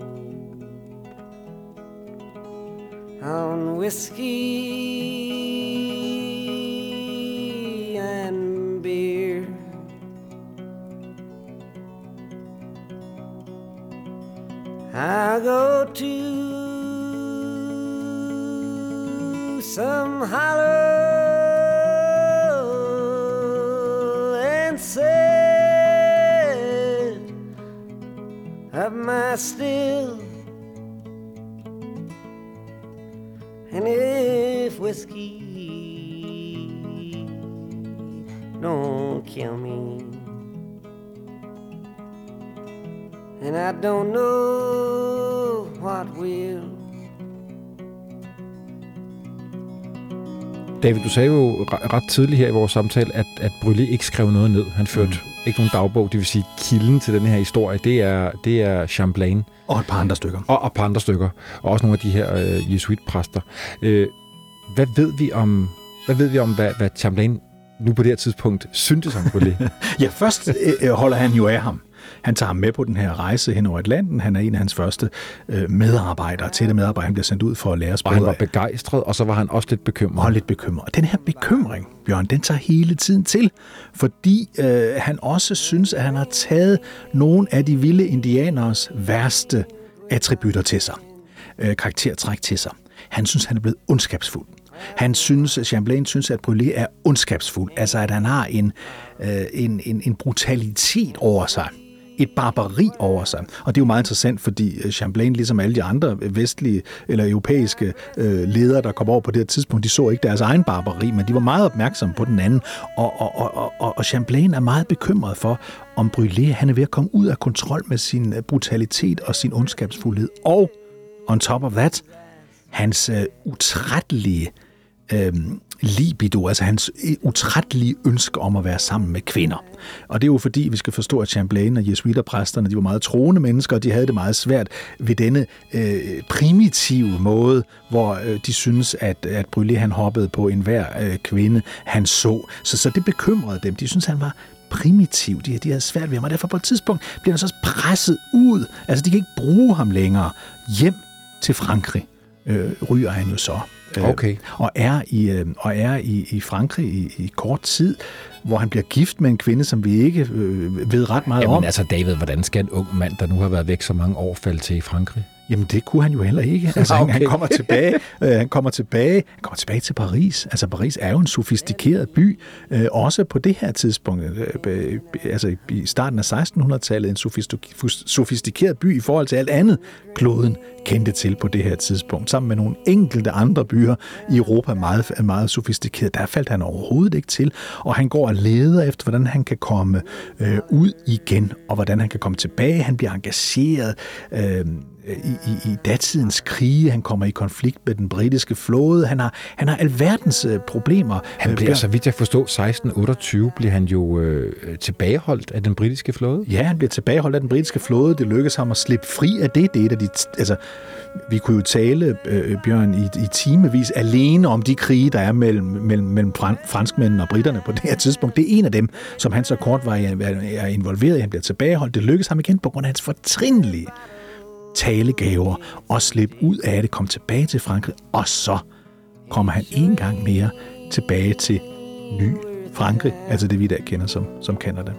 on whiskey go to some hollow and set up my still. And if whiskey don't kill me, and I don't know David, du sagde jo ret tidligt her i vores samtale, at, at Brûlé ikke skrev noget ned. Han førte mm. ikke nogen dagbog, det vil sige kilden til den her historie, det er, det er Champlain. Og et par andre stykker. Og, og et par andre stykker. Og også nogle af de her øh, jesuitpræster. Øh, hvad ved vi om, hvad ved vi om, hvad, hvad Champlain nu på det her tidspunkt syntes om Brûlé? ja, først øh, holder han jo af ham. Han tager ham med på den her rejse hen over Atlanten. Han er en af hans første øh, medarbejdere, tætte medarbejdere. Han bliver sendt ud for at lære sproget. Og han var begejstret, og så var han også lidt bekymret. Og lidt bekymret. Og den her bekymring, Bjørn, den tager hele tiden til, fordi øh, han også synes, at han har taget nogle af de vilde indianers værste attributter til sig. Øh, karaktertræk til sig. Han synes, han er blevet ondskabsfuld. Han synes, Champlain synes, at Brûlé er ondskabsfuld. Altså, at han har en, øh, en, en, en brutalitet over sig et barbari over sig. Og det er jo meget interessant, fordi øh, Champlain, ligesom alle de andre øh, vestlige eller europæiske øh, ledere, der kom over på det her tidspunkt, de så ikke deres egen barbari, men de var meget opmærksomme på den anden. Og, og, og, og, og Champlain er meget bekymret for, om Brûlé han er ved at komme ud af kontrol med sin øh, brutalitet og sin ondskabsfuldhed. Og on top of that, hans øh, utrættelige øh, libido, altså hans øh, utrættelige ønske om at være sammen med kvinder. Og det er jo fordi, vi skal forstå, at Champlain og jesuiterpræsterne, de var meget troende mennesker, og de havde det meget svært ved denne øh, primitive måde, hvor øh, de synes at, at Brûlé han hoppede på enhver øh, kvinde, han så. så. Så det bekymrede dem. De synes han var primitiv. De, de havde svært ved ham, og derfor på et tidspunkt bliver han så presset ud. Altså, de kan ikke bruge ham længere. Hjem til Frankrig øh, ryger han jo så. Øh, okay. og er i, øh, og er i, i Frankrig i, i kort tid, hvor han bliver gift med en kvinde, som vi ikke øh, ved ret meget Jamen, om. altså David, hvordan skal en ung mand, der nu har været væk så mange år, falde til i Frankrig? Jamen det kunne han jo heller ikke. Altså, okay. han, han kommer tilbage, øh, han kommer tilbage, han kommer tilbage til Paris. Altså Paris er jo en sofistikeret by, øh, også på det her tidspunkt. Øh, øh, altså i starten af 1600-tallet en sofistikeret by i forhold til alt andet kloden kendte til på det her tidspunkt. Sammen med nogle enkelte andre byer i Europa meget, meget sofistikeret. Der faldt han overhovedet ikke til, og han går og leder efter, hvordan han kan komme øh, ud igen, og hvordan han kan komme tilbage. Han bliver engageret øh, i, i, i datidens krige, han kommer i konflikt med den britiske flåde, han har, han har alverdens øh, problemer. Han bliver, så vidt jeg forstår, 1628 bliver han jo øh, tilbageholdt af den britiske flåde? Ja, han bliver tilbageholdt af den britiske flåde. Det lykkes ham at slippe fri af det. Det er et af de, altså, vi kunne jo tale, øh, Bjørn, i, i timevis alene om de krige, der er mellem, mellem, mellem franskmændene og britterne på det her tidspunkt. Det er en af dem, som han så kort var er involveret i. Han bliver tilbageholdt. Det lykkes ham igen på grund af hans fortrindelige talegaver og slippe ud af det, komme tilbage til Frankrig, og så kommer han en gang mere tilbage til ny Frankrig, altså det vi der kender som, som Canada.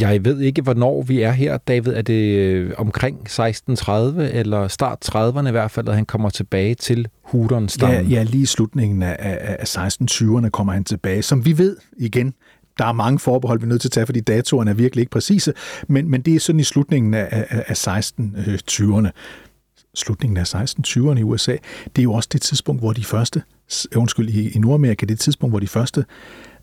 Jeg ved ikke, hvornår vi er her, David. Er det øh, omkring 1630, eller start 30'erne i hvert fald, at han kommer tilbage til hudon Ja, ja, lige i slutningen af, af, af 1620'erne kommer han tilbage. Som vi ved igen, der er mange forbehold, vi er nødt til at tage, fordi datoerne er virkelig ikke præcise, men, men det er sådan i slutningen af, af, af 1620'erne. Slutningen af 1620'erne i USA, det er jo også det tidspunkt, hvor de første, undskyld, i, i Nordamerika, det er det tidspunkt, hvor de første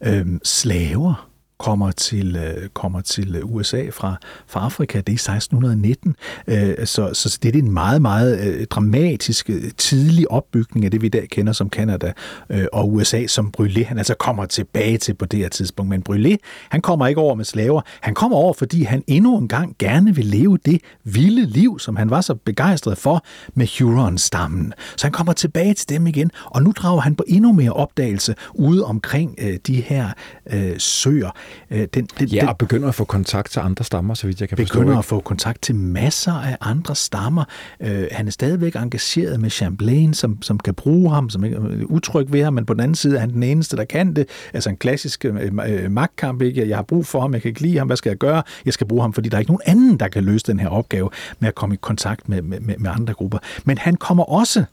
øh, slaver kommer til, øh, kommer til øh, USA fra, fra Afrika. Det er 1619. Øh, så, så det er en meget, meget øh, dramatisk øh, tidlig opbygning af det, vi i dag kender som Kanada øh, og USA, som Brûlé han altså kommer tilbage til på det her tidspunkt. Men Brûlé, han kommer ikke over med slaver. Han kommer over, fordi han endnu en gang gerne vil leve det vilde liv, som han var så begejstret for med Huron-stammen. Så han kommer tilbage til dem igen, og nu drager han på endnu mere opdagelse ude omkring øh, de her øh, søer. Øh, den, den, ja, og begynder at få kontakt til andre stammer, så vidt jeg kan forstå. Begynder at få kontakt til masser af andre stammer. Øh, han er stadigvæk engageret med Champlain, som, som kan bruge ham, som er utryg ved ham, men på den anden side er han den eneste, der kan det. Altså en klassisk øh, øh, magtkamp, ikke? Jeg har brug for ham, jeg kan ikke lide ham, hvad skal jeg gøre? Jeg skal bruge ham, fordi der er ikke nogen anden, der kan løse den her opgave med at komme i kontakt med, med, med andre grupper. Men han kommer også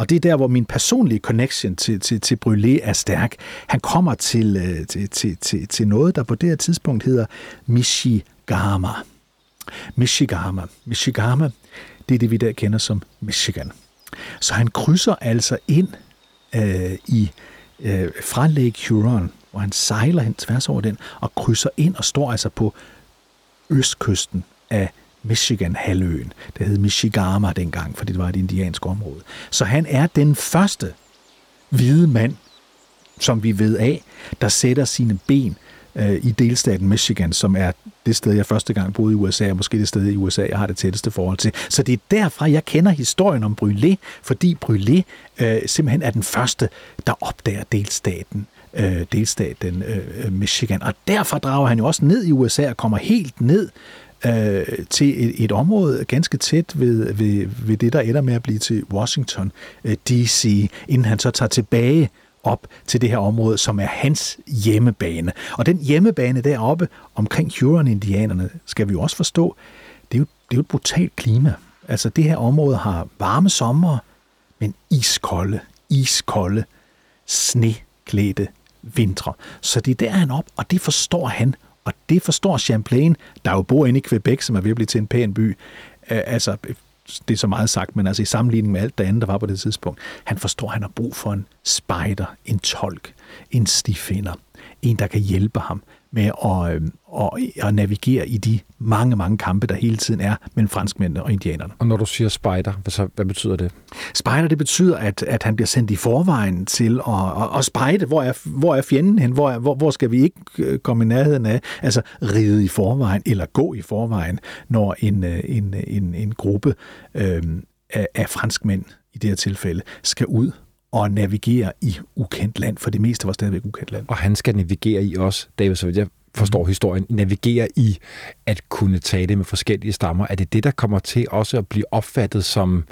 og det er der, hvor min personlige connection til, til, til Brûlé er stærk. Han kommer til, øh, til, til, til, til noget, der på det her tidspunkt hedder Michigama. Michigama. Michigama, det er det, vi der kender som Michigan. Så han krydser altså ind øh, i øh, fra Lake Huron, hvor han sejler hen tværs over den, og krydser ind og står altså på østkysten af Michigan-halvøen. Det hed Michigama dengang, fordi det var et indiansk område. Så han er den første hvide mand, som vi ved af, der sætter sine ben øh, i delstaten Michigan, som er det sted, jeg første gang boede i USA, og måske det sted i USA, jeg har det tætteste forhold til. Så det er derfra, jeg kender historien om Brûlé, fordi Brûlé øh, simpelthen er den første, der opdager delstaten øh, delstaten øh, øh Michigan. Og derfor drager han jo også ned i USA og kommer helt ned øh, til et, et område ganske tæt ved, ved, ved det, der ender med at blive til Washington øh, D.C., inden han så tager tilbage op til det her område, som er hans hjemmebane. Og den hjemmebane deroppe omkring Huron-indianerne, skal vi jo også forstå, det er jo, det er jo et brutalt klima. Altså det her område har varme sommer, men iskolde, iskolde, sneklædte vintre. Så det er der han op, og det forstår han, og det forstår Champlain, der jo bor inde i Quebec, som er ved at blive til en pæn by. Altså, det er så meget sagt, men altså i sammenligning med alt det andet, der var på det tidspunkt, han forstår, at han har brug for en spider, en tolk, en stifinder, en, der kan hjælpe ham med at, øh, at, at navigere i de mange, mange kampe, der hele tiden er mellem franskmændene og indianerne. Og når du siger spider, hvad, så, hvad betyder det? Spider, det betyder, at, at han bliver sendt i forvejen til at, at, at spejde. Hvor er, hvor er fjenden hen? Hvor, er, hvor, hvor skal vi ikke øh, komme i nærheden af? Altså ride i forvejen, eller gå i forvejen, når en, øh, en, en, en gruppe øh, af, af franskmænd i det her tilfælde skal ud og navigere i ukendt land, for det meste var stadigvæk ukendt land. Og han skal navigere i også, David, så jeg forstår mm. historien, navigere i at kunne tale med forskellige stammer. Er det det, der kommer til også at blive opfattet som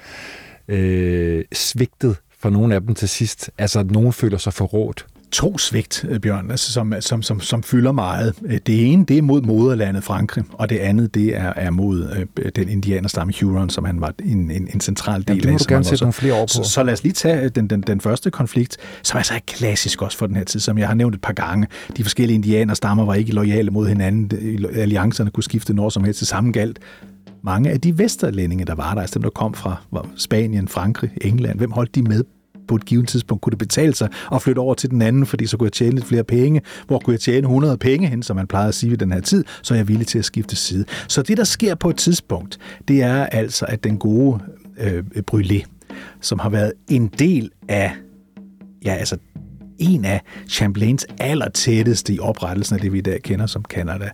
øh, svigtet for nogle af dem til sidst? Altså, at nogen føler sig forrådt? To svigt, øh, Bjørn, altså, som, som, som, som fylder meget. Øh, det ene, det er mod moderlandet Frankrig, og det andet, det er, er mod øh, den indianerstamme Huron, som han var en, en, en central del Jamen, af. Det må du gerne sætte nogle flere år på. Så, så lad os lige tage øh, den, den, den første konflikt, som altså er klassisk også for den her tid, som jeg har nævnt et par gange. De forskellige indianerstammer var ikke lojale mod hinanden. Alliancerne kunne skifte når som helst til samme galt mange af de vesterlændinge, der var der, altså dem, der kom fra Spanien, Frankrig, England, hvem holdt de med på et givet tidspunkt kunne det betale sig at flytte over til den anden, fordi så kunne jeg tjene lidt flere penge. Hvor kunne jeg tjene 100 penge hen, som man plejede at sige i den her tid, så er jeg villig til at skifte side. Så det, der sker på et tidspunkt, det er altså, at den gode øh, Brûlé, som har været en del af ja, altså en af Champlains allertætteste i oprettelsen af det, vi i dag kender som Canada.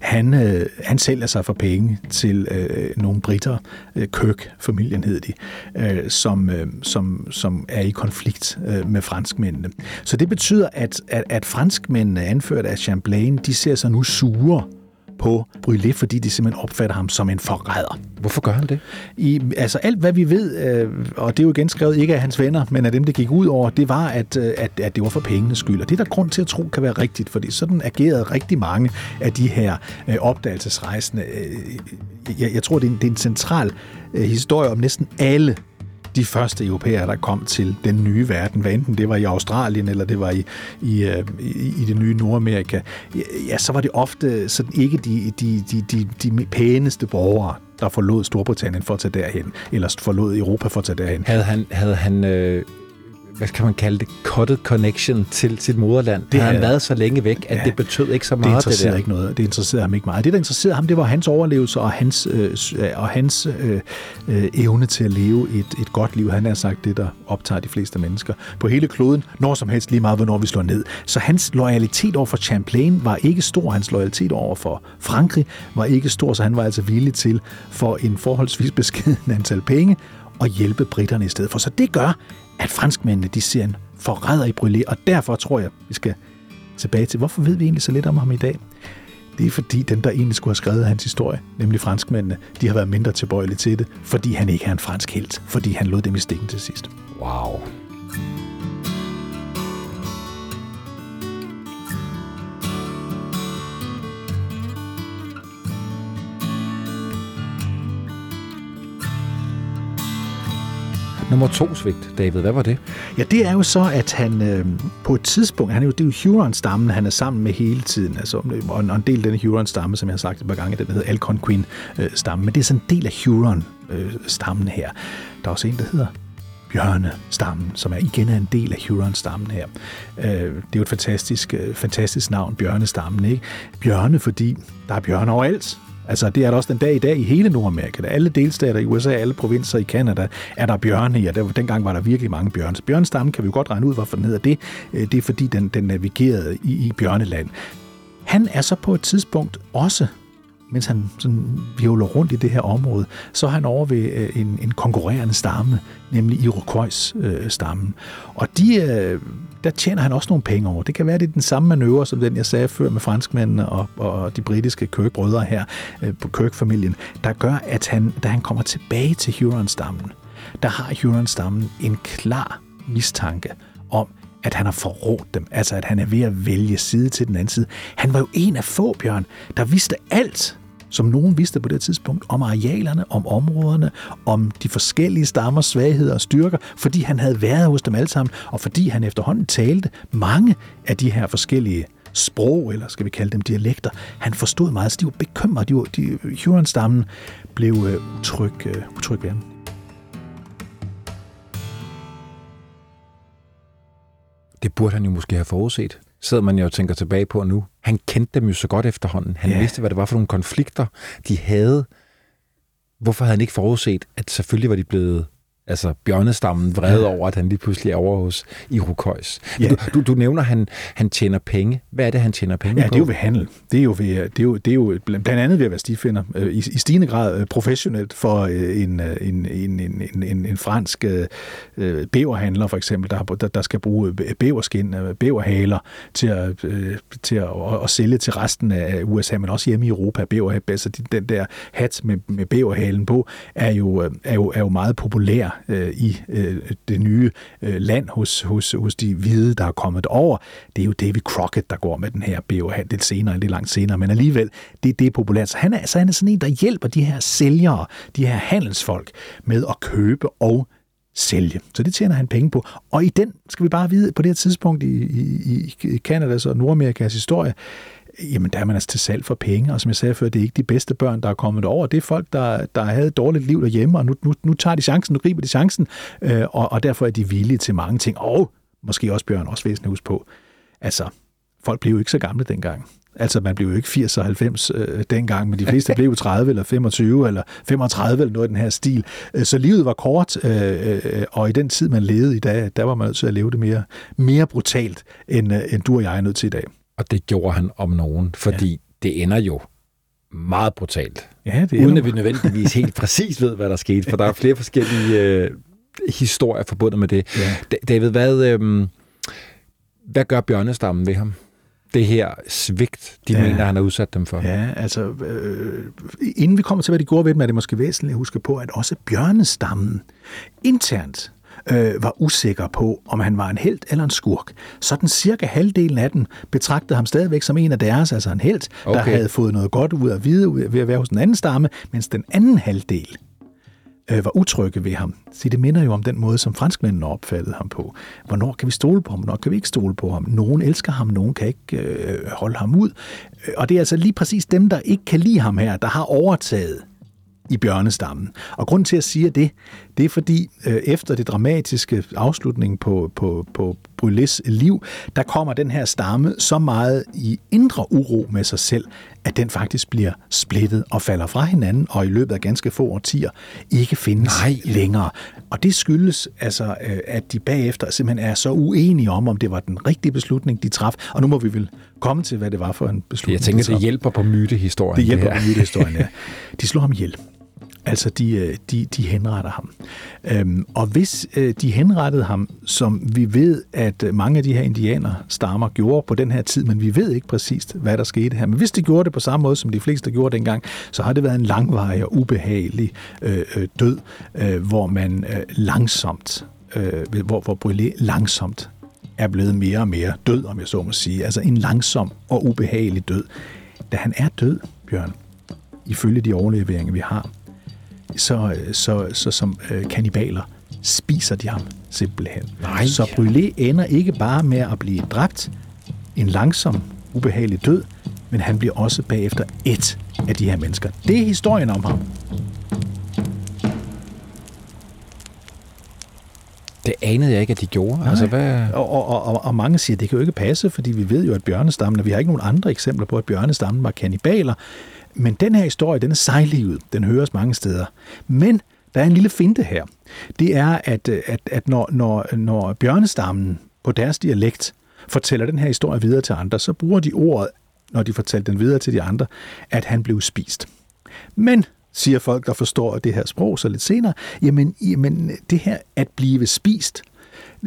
Han, øh, han sælger sig for penge til øh, nogle britter, øh, Kirk-familien hed de, øh, som, øh, som, som er i konflikt øh, med franskmændene. Så det betyder, at, at, at franskmændene, anført af Champlain, de ser sig nu sure på Brûlé, fordi de simpelthen opfatter ham som en forræder. Hvorfor gør han det? I, altså alt, hvad vi ved, øh, og det er jo igen skrevet ikke af hans venner, men af dem, det gik ud over, det var, at, øh, at, at det var for pengenes skyld. Og det er der grund til at tro kan være rigtigt, fordi sådan agerede rigtig mange af de her øh, opdagelsesrejsende. Øh, jeg, jeg tror, det er en, det er en central øh, historie om næsten alle de første europæere, der kom til den nye verden, hvad enten det var i Australien eller det var i, i, øh, i, i det nye Nordamerika, ja, så var det ofte sådan ikke de, de, de, de, de pæneste borgere, der forlod Storbritannien for at tage derhen, eller forlod Europa for at tage derhen. Havde han, havde han øh, hvad kan man kalde det, cutted connection til sit moderland. Det har han været så længe væk, at ja, det betød ikke så meget. Det interesserede det der. ikke noget. Det interesserede ham ikke meget. Det, der interesserede ham, det var hans overlevelse og hans, øh, og hans øh, øh, evne til at leve et, et godt liv. Han har sagt det, der optager de fleste mennesker på hele kloden, når som helst lige meget, hvornår vi slår ned. Så hans loyalitet over for Champlain var ikke stor. Hans loyalitet over for Frankrig var ikke stor, så han var altså villig til for en forholdsvis beskeden antal penge at hjælpe britterne i stedet for. Så det gør, at franskmændene de ser en forræder i Brûlé, og derfor tror jeg, vi skal tilbage til, hvorfor ved vi egentlig så lidt om ham i dag? Det er fordi dem, der egentlig skulle have skrevet hans historie, nemlig franskmændene, de har været mindre tilbøjelige til det, fordi han ikke er en fransk helt, fordi han lod dem i stikken til sidst. Wow. Nummer to svigt, David, hvad var det? Ja, det er jo så, at han øh, på et tidspunkt, han er jo, det er jo Huron-stammen, han er sammen med hele tiden, altså, øh, og en, og en del af den Huron-stamme, som jeg har sagt et par gange, den hedder Algonquin-stammen, men det er sådan en del af Huron-stammen her. Der er også en, der hedder bjørnestammen, som er igen er en del af Huron-stammen her. Øh, det er jo et fantastisk, øh, fantastisk navn, bjørnestammen. Ikke? Bjørne, fordi der er bjørne overalt. Altså, det er der også den dag i dag i hele Nordamerika. Alle delstater i USA, alle provinser i Kanada, er der bjørne i, og der, dengang var der virkelig mange bjørne. Så bjørnestammen kan vi jo godt regne ud, hvorfor den hedder det. Øh, det er fordi, den, den navigerede i, i bjørneland. Han er så på et tidspunkt også mens han sådan violer rundt i det her område, så er han over ved øh, en, en konkurrerende stamme, nemlig Iroquois-stammen. Øh, og de, øh, der tjener han også nogle penge over. Det kan være, det er den samme manøvre, som den, jeg sagde før med franskmændene og, og de britiske Kirk-brødre her øh, på Kirk-familien, der gør, at han, da han kommer tilbage til Huron-stammen, der har Huron-stammen en klar mistanke om, at han har forrådt dem, altså at han er ved at vælge side til den anden side. Han var jo en af få, Bjørn, der vidste alt som nogen vidste på det tidspunkt, om arealerne, om områderne, om de forskellige stammers svagheder og styrker, fordi han havde været hos dem alle sammen, og fordi han efterhånden talte mange af de her forskellige sprog, eller skal vi kalde dem dialekter. Han forstod meget, så de var bekymrede. De, var, de, Huron-stammen blev øh, utryg, øh, utryg ved ham. Det burde han jo måske have forudset sidder man jo og tænker tilbage på nu. Han kendte dem jo så godt efterhånden. Han ja. vidste, hvad det var for nogle konflikter, de havde. Hvorfor havde han ikke forudset, at selvfølgelig var de blevet altså bjørnestammen vred ja. over, at han lige pludselig er over hos Iroquois. Ja. Du, du, du nævner, at han, han tjener penge. Hvad er det, han tjener penge ja, på? det er jo ved handel. Det er jo, ved, det er jo, det er jo blandt andet ved at være stifinder. Øh, I, i stigende grad øh, professionelt for øh, en, en, en, en, en, en fransk uh, bæverhandler, for eksempel, der, der, der skal bruge bæverskin, bæverhaler til, at, til at, at, at sælge til resten af USA, men også hjemme i Europa. Bæver, altså den der hat med, med bæverhalen på, er jo, er jo, er jo meget populær øh, i øh, det nye øh, land hos, hos, hos de hvide, der er kommet over. Det er jo David Crockett, der går med den her biohandel lidt senere, lidt langt senere, men alligevel, det, det er populært. Så han er, så han er sådan en, der hjælper de her sælgere, de her handelsfolk med at købe og sælge. Så det tjener han penge på. Og i den skal vi bare vide, på det her tidspunkt i, i, i Kanadas og Nordamerikas historie, jamen der er man altså til salg for penge, og som jeg sagde før, det er ikke de bedste børn, der er kommet over. Det er folk, der, der havde et dårligt liv derhjemme, og nu, nu, nu tager de chancen, nu griber de chancen, øh, og, og derfor er de villige til mange ting. Og måske også Bjørn, også væsentligt huske på, altså, folk blev jo ikke så gamle dengang. Altså, man blev jo ikke 80 og 90 øh, dengang, men de fleste blev 30 eller 25 eller 35 eller noget i den her stil. Øh, så livet var kort, øh, øh, og i den tid, man levede i dag, der var man nødt til at leve det mere, mere brutalt, end, øh, end du og jeg er nødt til i dag. Og det gjorde han om nogen, fordi ja. det ender jo meget brutalt. Ja, det uden at vi nødvendigvis helt præcis ved, hvad der skete, for der er flere forskellige øh, historier forbundet med det. Ja. David, hvad, øh, hvad gør bjørnestammen ved ham? det her svigt, de ja. mener, han har udsat dem for. Ja, altså, øh, inden vi kommer til, hvad de gjorde ved dem, er det måske væsentligt at huske på, at også bjørnestammen internt øh, var usikker på, om han var en held eller en skurk. Sådan cirka halvdelen af den betragtede ham stadigvæk som en af deres, altså en held, okay. der havde fået noget godt ud af vide ved at være hos den anden stamme, mens den anden halvdel øh, var utrygge ved ham. Så det minder jo om den måde, som franskmændene opfattede ham på. Hvornår kan vi stole på ham, hvornår kan vi ikke stole på ham? Nogen elsker ham, nogen kan ikke øh, holde ham ud. Og det er altså lige præcis dem, der ikke kan lide ham her, der har overtaget i bjørnestammen. Og grund til at sige det, det er fordi øh, efter det dramatiske afslutning på, på, på Brulés liv, der kommer den her stamme så meget i indre uro med sig selv, at den faktisk bliver splittet og falder fra hinanden, og i løbet af ganske få årtier ikke findes Nej. længere. Og det skyldes altså, øh, at de bagefter simpelthen er så uenige om, om det var den rigtige beslutning, de traf. Og nu må vi vel komme til, hvad det var for en beslutning. Jeg tænker, de det hjælper på mytehistorien. Det hjælper det på mytehistorien, ja. De slår ham ihjel. Altså, de, øh, de, de henretter ham. Øhm, og hvis øh, de henrettede ham, som vi ved, at øh, mange af de her indianer stammer gjorde på den her tid, men vi ved ikke præcist, hvad der skete her. Men hvis de gjorde det på samme måde, som de fleste gjorde dengang, så har det været en langvarig og ubehagelig øh, øh død, øh, hvor man øh, langsomt, øh, hvor, hvor Brûlé langsomt er blevet mere og mere død, om jeg så må sige. Altså en langsom og ubehagelig død. Da han er død, Bjørn, ifølge de overleveringer, vi har, så, så, så som øh, kanibaler spiser de ham simpelthen. Nej. Så Brûlé ender ikke bare med at blive dræbt, en langsom, ubehagelig død, men han bliver også bagefter et af de her mennesker. Det er historien om ham. Det anede jeg ikke, at de gjorde. Nej. Altså, hvad... Og, og, og, og mange siger, at det kan jo ikke passe, fordi vi ved jo, at bjørnestammen, vi har ikke nogen andre eksempler på, at bjørnestammen var kannibaler, men den her historie, den er sejlivet. Den høres mange steder. Men der er en lille finte her. Det er, at, øh, at, at når, når, når bjørnestammen på deres dialekt fortæller den her historie videre til andre, så bruger de ordet, når de fortæller den videre til de andre, at han blev spist. Men siger folk, der forstår det her sprog så lidt senere, jamen, jamen det her at blive spist,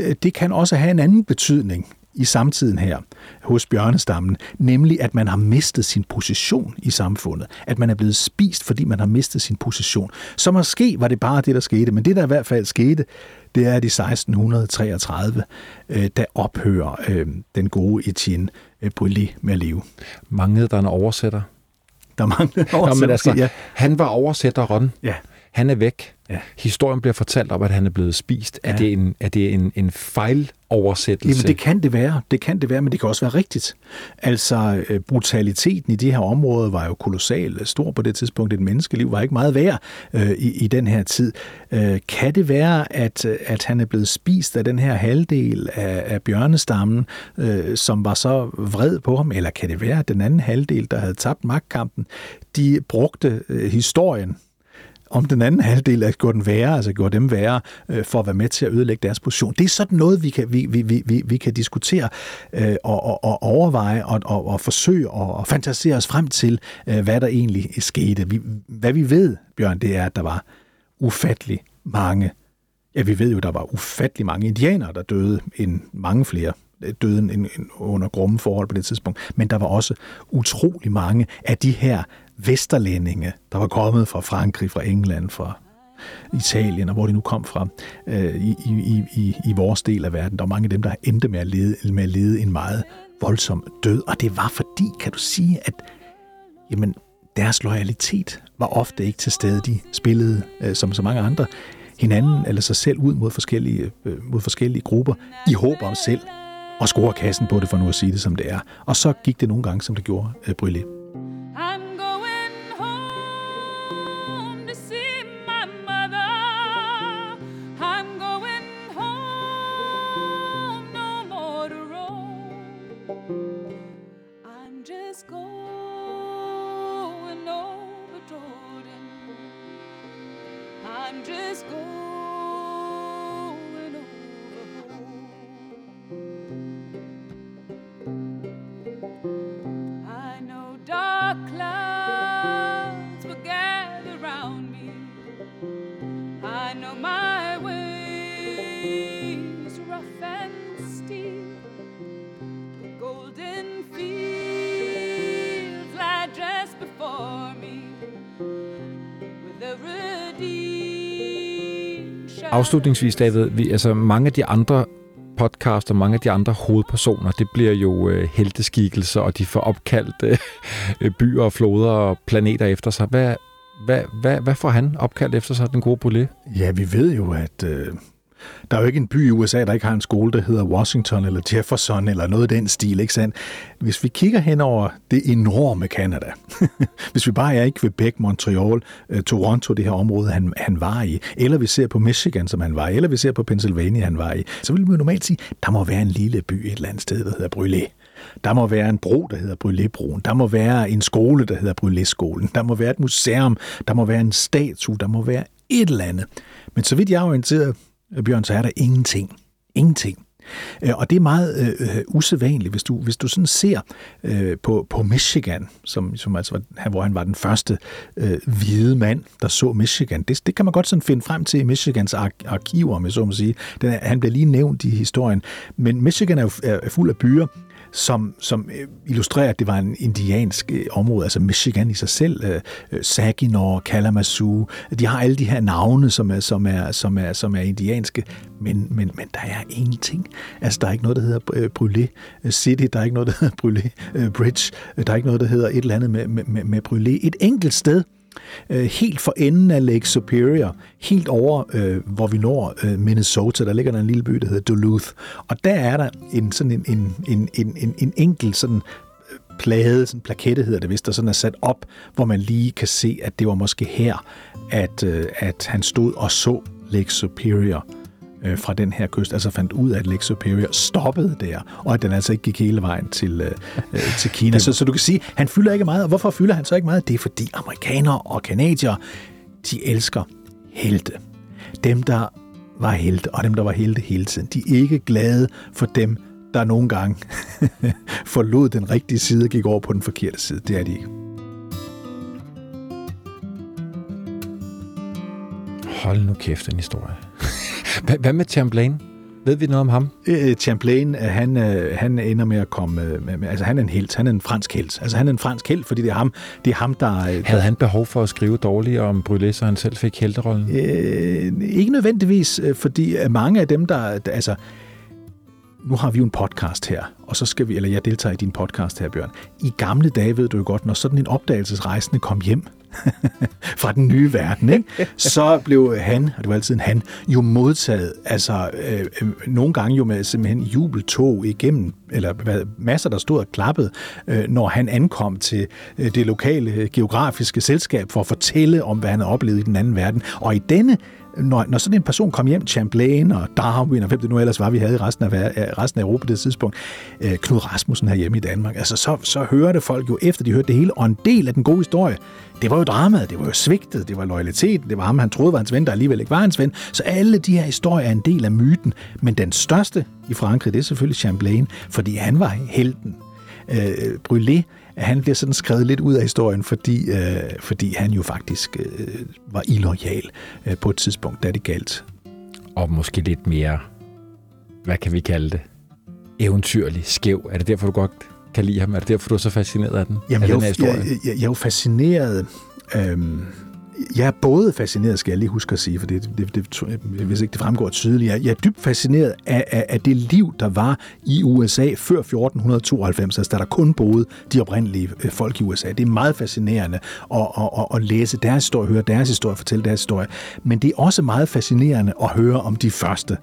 øh, det kan også have en anden betydning i samtiden her hos bjørnestammen, nemlig at man har mistet sin position i samfundet. At man er blevet spist, fordi man har mistet sin position. Så måske var det bare det, der skete, men det, der i hvert fald skete, det er, at i 1633, øh, der ophører øh, den gode Etienne øh, Brûlé med at leve. Manglede der en oversætter? Der manglede en oversætter. altså, ja. Han var oversætteren. Ja. Han er væk. Ja. Historien bliver fortalt om, at han er blevet spist. Ja. Er det en, er det en, en fejloversættelse? Jamen, det kan det være. Det kan det være, men det kan også være rigtigt. Altså, øh, brutaliteten i de her områder var jo kolossal stor på det tidspunkt. Et menneskeliv var ikke meget værd øh, i, i den her tid. Øh, kan det være, at, at han er blevet spist af den her halvdel af, af bjørnestammen, øh, som var så vred på ham? Eller kan det være, at den anden halvdel, der havde tabt magtkampen, de brugte øh, historien om den anden halvdel er gjort den værre, altså gjort dem værre, øh, for at være med til at ødelægge deres position. Det er sådan noget, vi kan, vi, vi, vi, vi kan diskutere øh, og, og, og overveje og, og, og forsøge og, og fantasere os frem til, øh, hvad der egentlig skete. Vi, hvad vi ved, Bjørn, det er, at der var ufattelig mange, ja, vi ved jo, der var ufattelig mange indianere, der døde, end mange flere øh, døde en, under grumme forhold på det tidspunkt. Men der var også utrolig mange af de her vesterlændinge, der var kommet fra Frankrig, fra England, fra Italien, og hvor de nu kom fra, øh, i, i, i, i vores del af verden. Der var mange af dem, der endte med at lede, med at lede en meget voldsom død. Og det var fordi, kan du sige, at jamen, deres loyalitet var ofte ikke til stede. De spillede, øh, som så mange andre, hinanden eller sig selv ud mod forskellige, øh, mod forskellige grupper, i håb om selv at score kassen på det, for nu at sige det som det er. Og så gik det nogle gange, som det gjorde øh, Brûlé. Afslutningsvis, David, vi, altså mange af de andre podcast og mange af de andre hovedpersoner, det bliver jo øh, helteskikkelser, og de får opkaldt øh, øh, byer og floder og planeter efter sig. Hvad, hvad, hvad, hvad får han opkaldt efter sig, den gode Brulé? Ja, vi ved jo, at øh, der er jo ikke en by i USA, der ikke har en skole, der hedder Washington eller Jefferson eller noget af den stil, ikke sandt? Hvis vi kigger hen over det enorme Canada, hvis vi bare er i Quebec, Montreal, øh, Toronto, det her område, han, han var i, eller vi ser på Michigan, som han var i, eller vi ser på Pennsylvania, han var i, så vil vi jo normalt sige, der må være en lille by et eller andet sted, der hedder Brûlé. Der må være en bro, der hedder Brûlé-broen. Der må være en skole, der hedder Brûlé-skolen. Der må være et museum. Der må være en statue. Der må være et eller andet. Men så vidt jeg er orienteret, Øh, Bjørn, så er der ingenting. Ingenting. Øh, og det er meget øh, øh, usædvanligt, hvis du, hvis du sådan ser øh, på, på Michigan, som, som altså var, hvor han var den første øh, hvide mand, der så Michigan. Det, det kan man godt sådan finde frem til i Michigans ar- arkiver, med så må sige. Den er, han bliver lige nævnt i historien. Men Michigan er jo er fuld af byer, som, som øh, illustrerer, at det var en indiansk øh, område, altså Michigan i sig selv, øh, Saginaw, Kalamazoo, de har alle de her navne, som er, som er, som er, som er indianske, men, men, men der er ingenting. Altså, der er ikke noget, der hedder Brûlé City, der er ikke noget, der hedder Brûlé Bridge, der er ikke noget, der hedder et eller andet med, med, med, med Brûlé. Et enkelt sted, øh, helt for enden af Lake Superior, helt over, øh, hvor vi når øh, Minnesota, der ligger der en lille by, der hedder Duluth. Og der er der en, sådan en, en, en, en, en, en enkelt sådan øh, plade, sådan plakette hedder det vist, der sådan er sat op, hvor man lige kan se, at det var måske her, at, øh, at han stod og så Lake Superior øh, fra den her kyst, altså fandt ud af, at Lake Superior stoppede der, og at den altså ikke gik hele vejen til, øh, øh til Kina. Så, så du kan sige, han fylder ikke meget, og hvorfor fylder han så ikke meget? Det er fordi amerikanere og kanadier, de elsker helte. Dem, der var helte, og dem, der var helte hele tiden, de er ikke glade for dem, der nogle gange forlod den rigtige side og gik over på den forkerte side. Det er de ikke. Hold nu kæft, en historie. Hvad med Champlain? Ved vi noget om ham? Øh, Champlain, øh, han, øh, han ender med at komme... Øh, altså, han er en helt. Han er en fransk helt. Altså, han er en fransk helt, fordi det er ham, det er ham der... Havde han behov for at skrive dårligt om Brûlé, så han selv fik helterollen? Øh, ikke nødvendigvis, fordi mange af dem, der... Altså, nu har vi jo en podcast her, og så skal vi, eller jeg deltager i din podcast her, Bjørn. I gamle dage ved du jo godt, når sådan en opdagelsesrejsende kom hjem, fra den nye verden, ikke? så blev han, og det var altid en han, jo modtaget, altså øh, øh, nogle gange jo med simpelthen jubeltog igennem, eller hvad, masser, der stod og klappede, øh, når han ankom til øh, det lokale øh, geografiske selskab for at fortælle om, hvad han havde oplevet i den anden verden. Og i denne når, når sådan en person kom hjem, Champlain og Darwin og hvem det nu ellers var, vi havde i resten af, øh, resten af Europa på det tidspunkt, øh, Knud Rasmussen her hjemme i Danmark, altså så, så hørte folk jo efter, de hørte det hele, og en del af den gode historie, det var jo dramaet, det var jo svigtet, det var loyaliteten, det var ham, han troede var hans ven, der alligevel ikke var hans ven. Så alle de her historier er en del af myten, men den største i Frankrig, det er selvfølgelig Champlain, fordi han var helten. Øh, Brûlé han bliver sådan skrevet lidt ud af historien, fordi, øh, fordi han jo faktisk øh, var illoyal øh, på et tidspunkt, da det galt. Og måske lidt mere, hvad kan vi kalde det, eventyrlig, skæv. Er det derfor, du godt kan lide ham? Er det derfor, du er så fascineret af den? Jamen, af jeg, den her historie? Jeg, jeg, jeg er jo fascineret... Øhm, jeg er både fascineret, skal jeg lige huske at sige, for det, det, det, hvis ikke det fremgår tydeligt. Jeg, jeg er dybt fascineret af, af, af det liv, der var i USA før 1492, altså da der kun boede de oprindelige øh, folk i USA. Det er meget fascinerende at, at, at, at læse deres historie, høre deres historie, fortælle deres historie. Men det er også meget fascinerende at høre om de første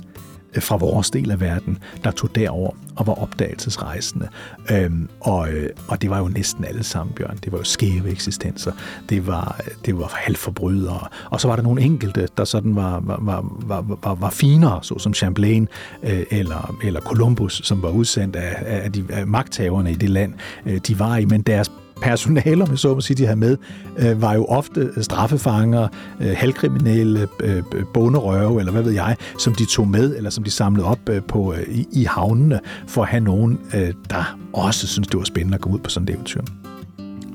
Øh, fra vores del af verden, der tog derover og var opdagelsesrejsende. Øhm, og, øh, og det var jo næsten alle sammen, Bjørn. Det var jo skæve eksistenser. Det var, det var halvforbrydere. Og så var der nogle enkelte, der sådan var, var, var, var, var, var finere, såsom Champlain øh, eller, eller Columbus, som var udsendt af, af de af magthaverne i det land, øh, de var i. Men deres personaler, med så må sige, de havde med, øh, var jo ofte straffefanger, øh, halvkriminelle, øh, bonderøve, eller hvad ved jeg, som de tog med, eller som de samlede op øh, på, øh, i, i havnene, for at have nogen, øh, der også synes det var spændende at gå ud på sådan et eventyr.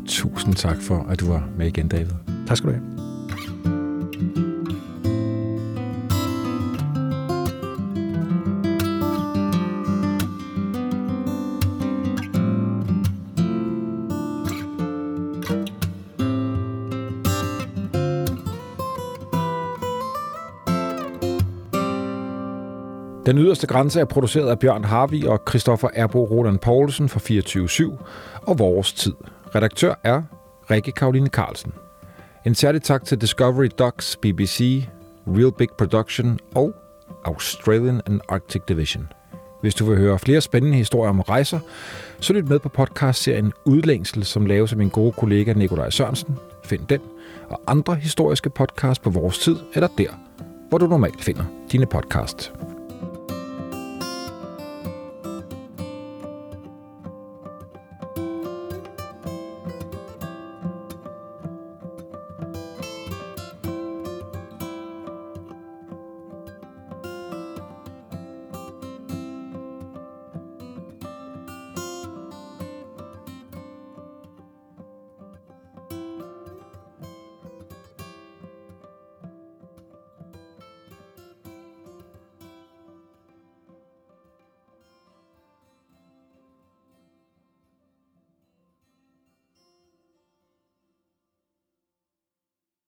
Tusind tak for, at du var med igen, David. Tak skal du have. Den yderste grænse er produceret af Bjørn Harvi og Christoffer Erbo Roland Poulsen fra 24 og Vores Tid. Redaktør er Rikke Karoline Carlsen. En særlig tak til Discovery Docs, BBC, Real Big Production og Australian and Arctic Division. Hvis du vil høre flere spændende historier om rejser, så lyt med på podcastserien Udlængsel, som laves af min gode kollega Nikolaj Sørensen. Find den og andre historiske podcasts på vores tid, eller der, hvor du normalt finder dine podcasts.